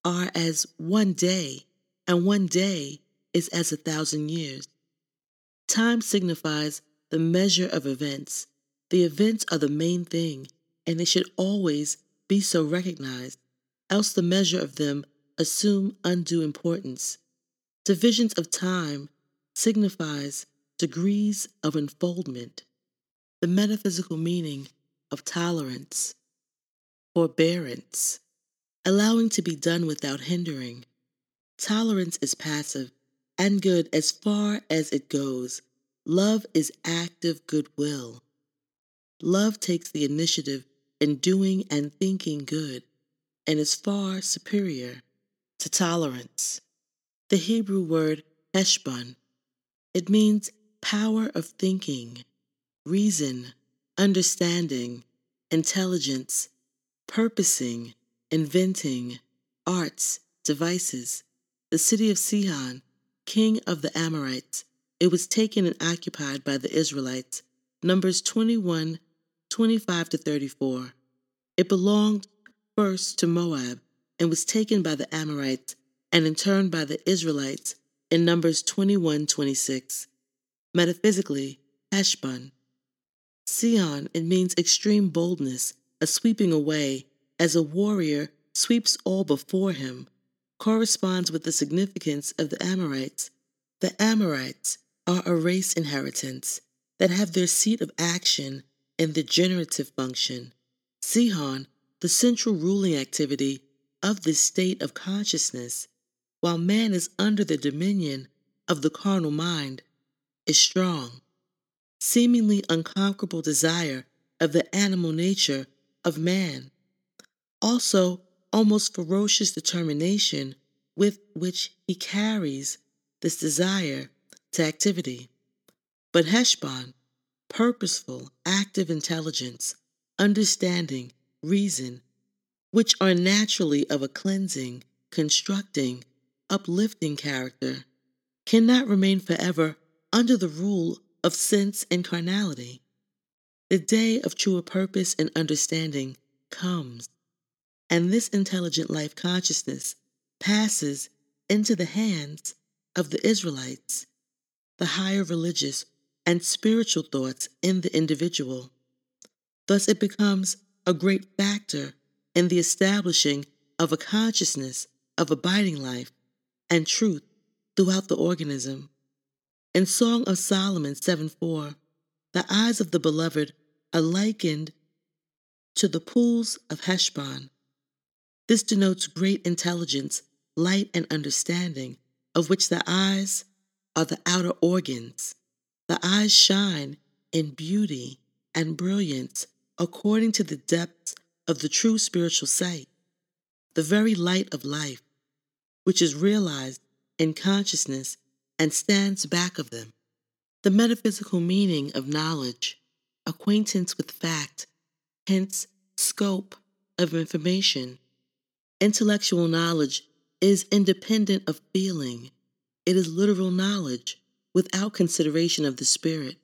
are as one day, and one day is as a thousand years. Time signifies the measure of events. The events are the main thing, and they should always be so recognized, else the measure of them assume undue importance. Divisions of time signifies degrees of unfoldment, the metaphysical meaning of tolerance, forbearance, allowing to be done without hindering, Tolerance is passive and good as far as it goes. Love is active goodwill. Love takes the initiative in doing and thinking good and is far superior to tolerance. The Hebrew word heshbon, it means power of thinking, reason, understanding, intelligence, purposing, inventing, arts, devices. The city of Sihon, king of the Amorites, it was taken and occupied by the Israelites. Numbers 21, 25 to 34. It belonged first to Moab and was taken by the Amorites and in turn by the Israelites in Numbers 21, 26. Metaphysically, Heshbon. Sihon, it means extreme boldness, a sweeping away, as a warrior sweeps all before him, corresponds with the significance of the Amorites. The Amorites are a race inheritance that have their seat of action in the generative function. Sihon, the central ruling activity of this state of consciousness, while man is under the dominion of the carnal mind, is strong. Seemingly unconquerable desire of the animal nature of man. Also, almost ferocious determination with which he carries this desire to activity. But Heshbon, purposeful, active intelligence, understanding, reason, which are naturally of a cleansing, constructing, uplifting character, cannot remain forever under the rule of sense and carnality. The day of truer purpose and understanding comes, and this intelligent life consciousness passes into the hands of the Israelites, the higher religious and spiritual thoughts in the individual. Thus, it becomes a great factor in the establishing of a consciousness of abiding life and truth throughout the organism. In Song of Solomon 7 4, the eyes of the beloved are likened to the pools of Heshbon. This denotes great intelligence, light, and understanding, of which the eyes are the outer organs. The eyes shine in beauty and brilliance according to the depths of the true spiritual sight, the very light of life, which is realized in consciousness and stands back of them. The metaphysical meaning of knowledge, acquaintance with fact, hence scope of information. Intellectual knowledge is independent of feeling. It is literal knowledge without consideration of the spirit.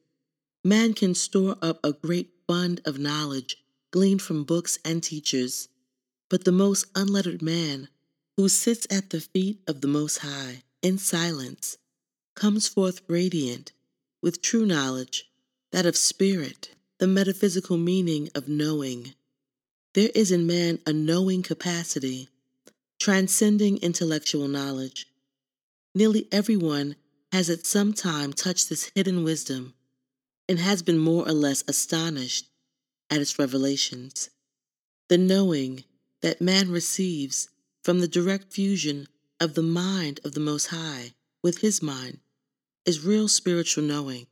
Man can store up a great fund of knowledge gleaned from books and teachers, but the most unlettered man, who sits at the feet of the Most High in silence, comes forth radiant with true knowledge, that of spirit, the metaphysical meaning of knowing. There is in man a knowing capacity, transcending intellectual knowledge. Nearly everyone has at some time touched this hidden wisdom and has been more or less astonished at its revelations. The knowing that man receives from the direct fusion of the mind of the Most High with his mind is real spiritual knowing.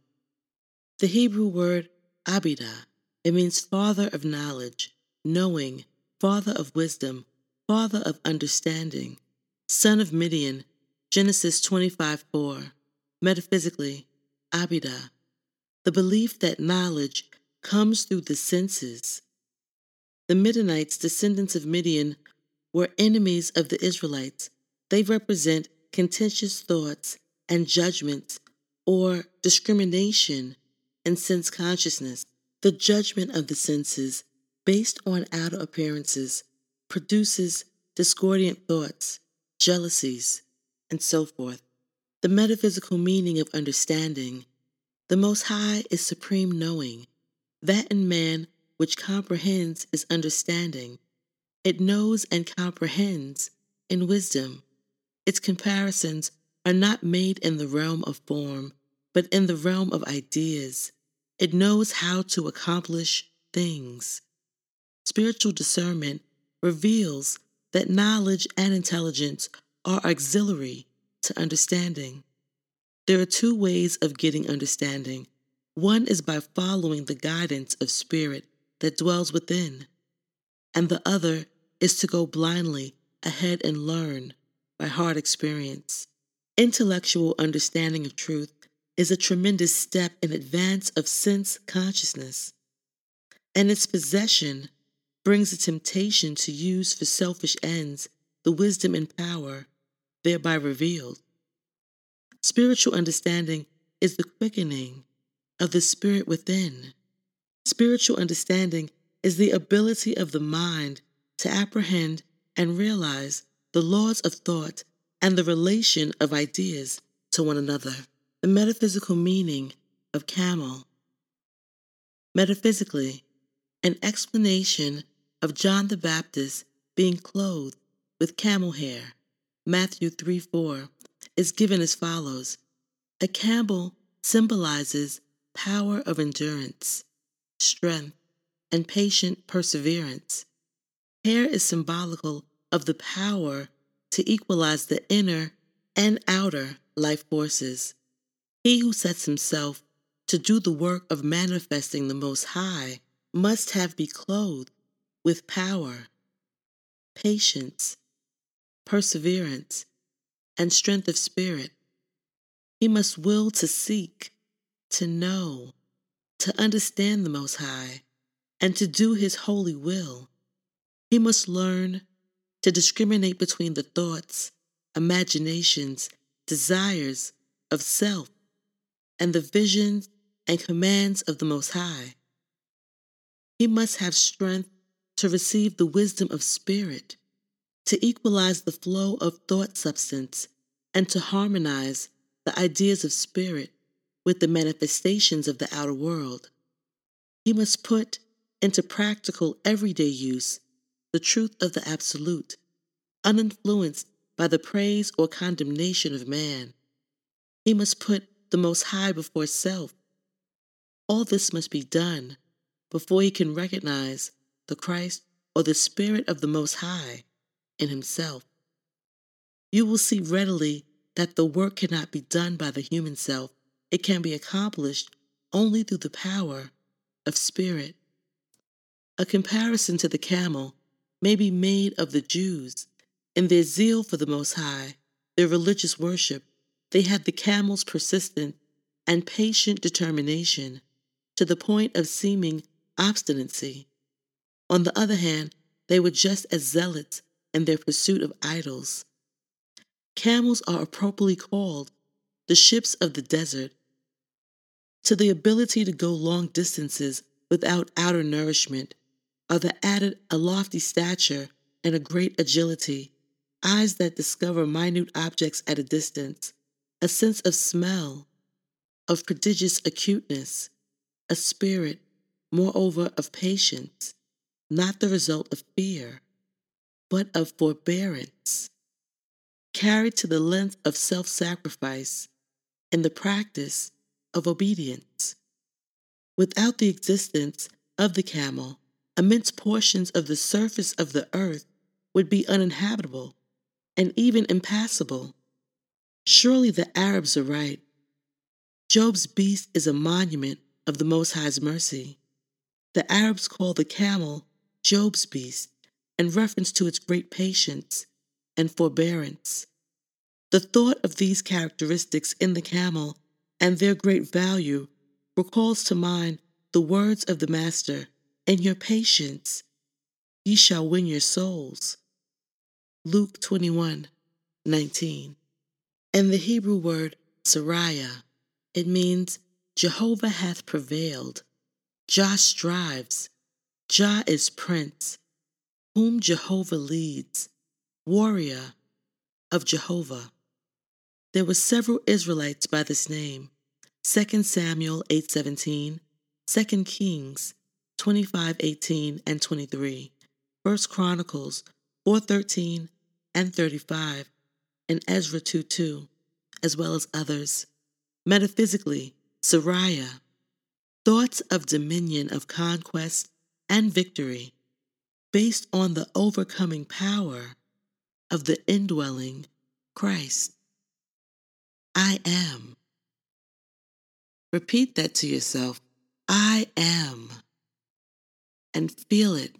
The Hebrew word Abida, it means father of knowledge, knowing, father of wisdom, father of understanding, son of Midian, Genesis 25 4. Metaphysically, Abida, the belief that knowledge comes through the senses. The Midianites, descendants of Midian, were enemies of the Israelites. They represent contentious thoughts and judgments or discrimination and sense consciousness. The judgment of the senses, based on outer appearances, produces discordant thoughts, jealousies, and so forth. The metaphysical meaning of understanding. The Most High is supreme knowing. That in man which comprehends is understanding. It knows and comprehends in wisdom. Its comparisons are not made in the realm of form, but in the realm of ideas. It knows how to accomplish things. Spiritual discernment reveals that knowledge and intelligence are auxiliary to understanding. There are two ways of getting understanding. One is by following the guidance of spirit that dwells within, and the other is to go blindly ahead and learn by hard experience. Intellectual understanding of truth is a tremendous step in advance of sense consciousness, and its possession brings a temptation to use for selfish ends the wisdom and power thereby revealed. Spiritual understanding is the quickening of the spirit within. Spiritual understanding is the ability of the mind to apprehend and realize the laws of thought and the relation of ideas to one another. The metaphysical meaning of camel. Metaphysically, an explanation of John the Baptist being clothed with camel hair, Matthew 3 4, is given as follows A camel symbolizes power of endurance, strength, and patient perseverance. Hair is symbolical of the power to equalize the inner and outer life forces. He who sets himself to do the work of manifesting the Most High must have be clothed with power, patience, perseverance, and strength of spirit. He must will to seek, to know, to understand the Most High, and to do His holy will. He must learn to discriminate between the thoughts, imaginations, desires of self, and the visions and commands of the Most High. He must have strength to receive the wisdom of spirit, to equalize the flow of thought substance, and to harmonize the ideas of spirit with the manifestations of the outer world. He must put into practical everyday use the truth of the Absolute, uninfluenced by the praise or condemnation of man. He must put the Most High before self. All this must be done before he can recognize the Christ or the Spirit of the Most High in himself. You will see readily that the work cannot be done by the human self, it can be accomplished only through the power of spirit. A comparison to the camel may be made of the Jews. In their zeal for the Most High, their religious worship, they had the camel's persistent and patient determination to the point of seeming obstinacy. On the other hand, they were just as zealots in their pursuit of idols. Camels are appropriately called the ships of the desert. To the ability to go long distances without outer nourishment are the added a lofty stature and a great agility, eyes that discover minute objects at a distance, a sense of smell, of prodigious acuteness, a spirit, moreover, of patience, not the result of fear, but of forbearance, carried to the length of self sacrifice in the practice of obedience. Without the existence of the camel, immense portions of the surface of the earth would be uninhabitable and even impassable. Surely the Arabs are right. Job's beast is a monument of the Most High's mercy. The Arabs call the camel Job's beast in reference to its great patience and forbearance. The thought of these characteristics in the camel and their great value recalls to mind the words of the Master In your patience, ye shall win your souls. Luke 21 19. And the Hebrew word Seraiah, it means Jehovah hath prevailed. Jah strives. Jah is prince, whom Jehovah leads, warrior of Jehovah. There were several Israelites by this name. 2 Samuel 8:17, 2 Kings 25:18 and 23, 1 Chronicles 4:13 and 35, and Ezra 2:2, as well as others. Metaphysically, Seraiah, thoughts of dominion of conquest and victory, based on the overcoming power of the indwelling Christ. I am. Repeat that to yourself. I am. And feel it.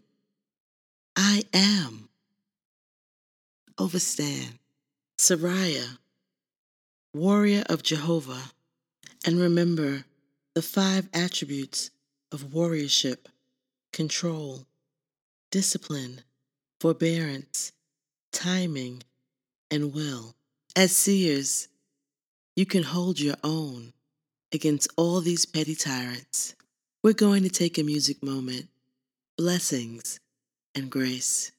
I am. Overstand. Seraiah, warrior of Jehovah. And remember the five attributes of warriorship control, discipline, forbearance, timing, and will. As seers, you can hold your own against all these petty tyrants. We're going to take a music moment. Blessings and grace.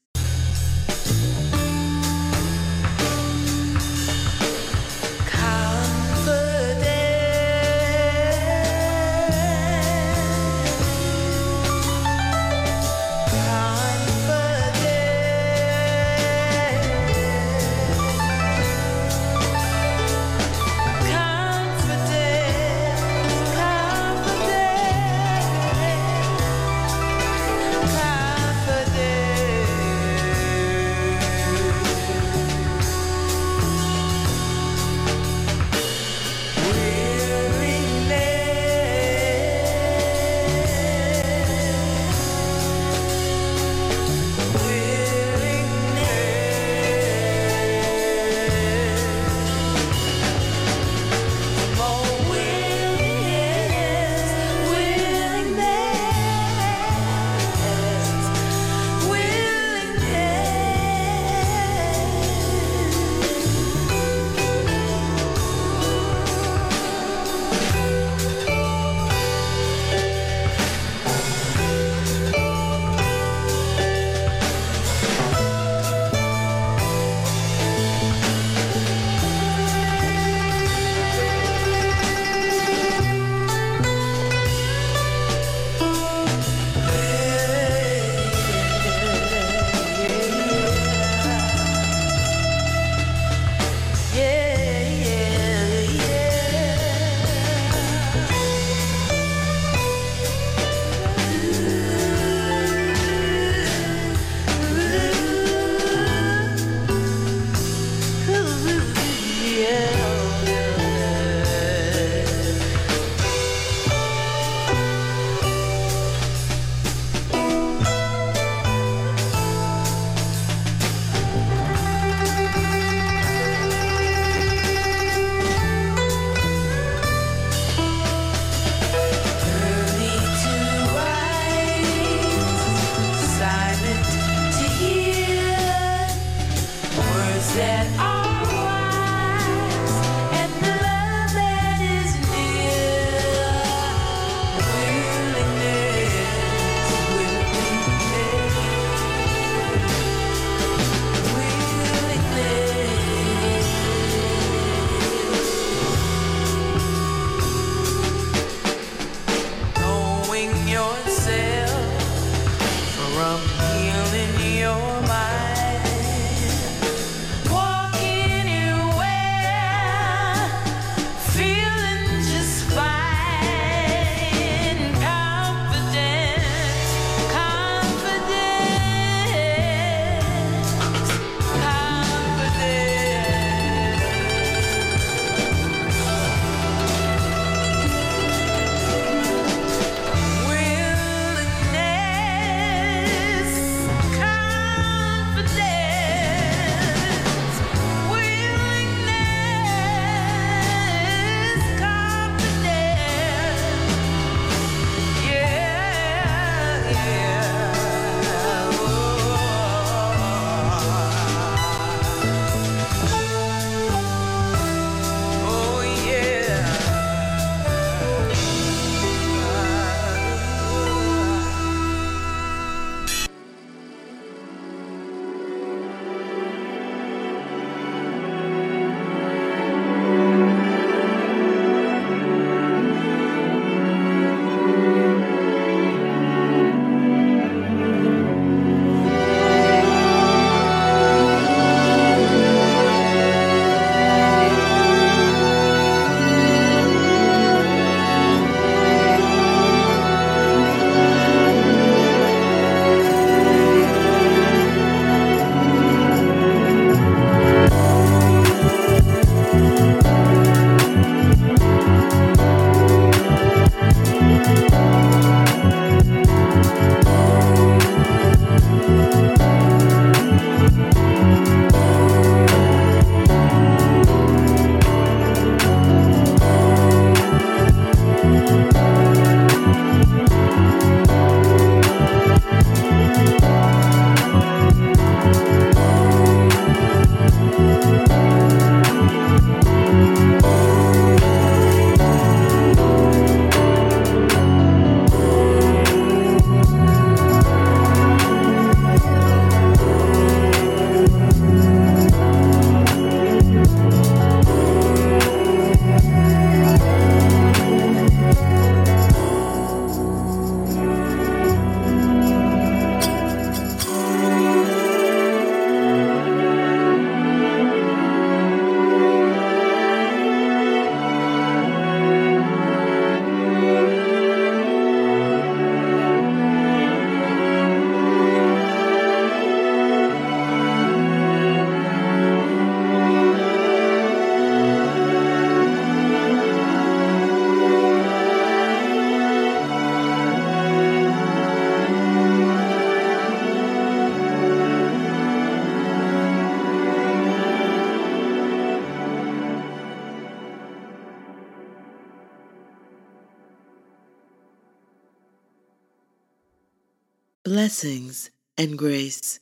And grace.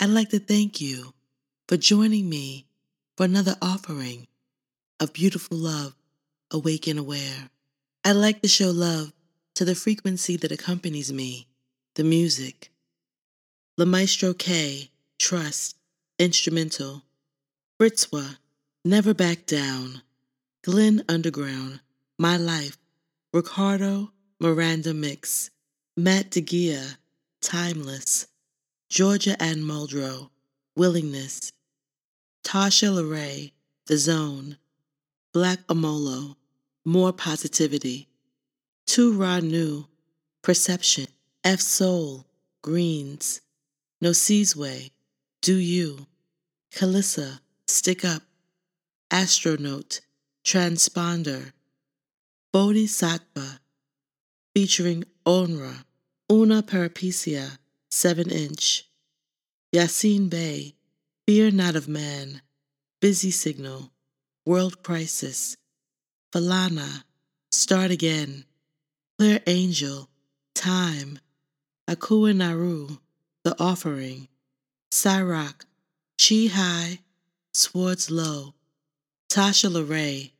I'd like to thank you for joining me for another offering of beautiful love, awake and aware. I'd like to show love to the frequency that accompanies me, the music. La Maestro K, Trust, Instrumental. Fritzwa, Never Back Down. Glenn Underground, My Life. Ricardo, Miranda Mix. Matt DeGea, Timeless. Georgia Ann Muldrow, Willingness. Tasha LeRae, The Zone. Black Amolo, More Positivity. Tu Ra Nu, Perception. F Soul, Greens. No Way, Do You. Kalissa, Stick Up. Astronaut, Transponder. Bodhisattva, featuring Onra. Una Parapecia, 7 inch. Yasiin Bey, Fear Not of Man. Busy Signal, World Crisis. Falana, Start Again. Clear Angel, Time. Akua Naru, The Offering. Cyrock, Chi High, Swords Low. Tasha LeRae,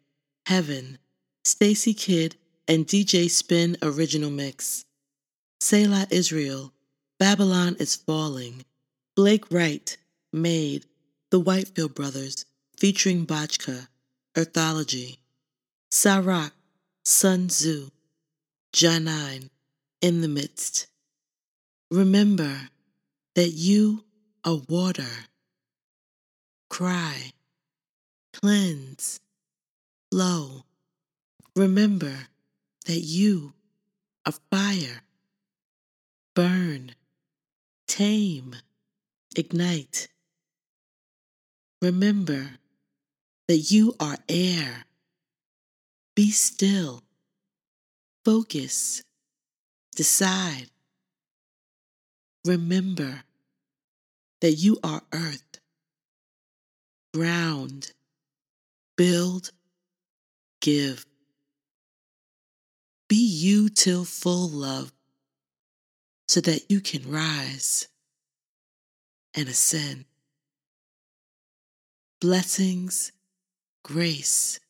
Heaven. Stacy Kidd and DJ Spin Original Mix. Selah Israel, Babylon is Falling. Blake Wright, Made, The Whitefield Brothers, featuring Bajka, Earthology. Sarak, Sun Tzu, Janine, In the Midst. Remember that you are water. Cry, cleanse, flow. Remember that you are fire. Burn, tame, ignite. Remember that you are air. Be still. Focus. Decide. Remember that you are earth. Ground. Build. Give. Be you till full love so that you can rise and ascend. Blessings, grace,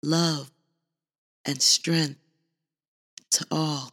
love, and strength to all.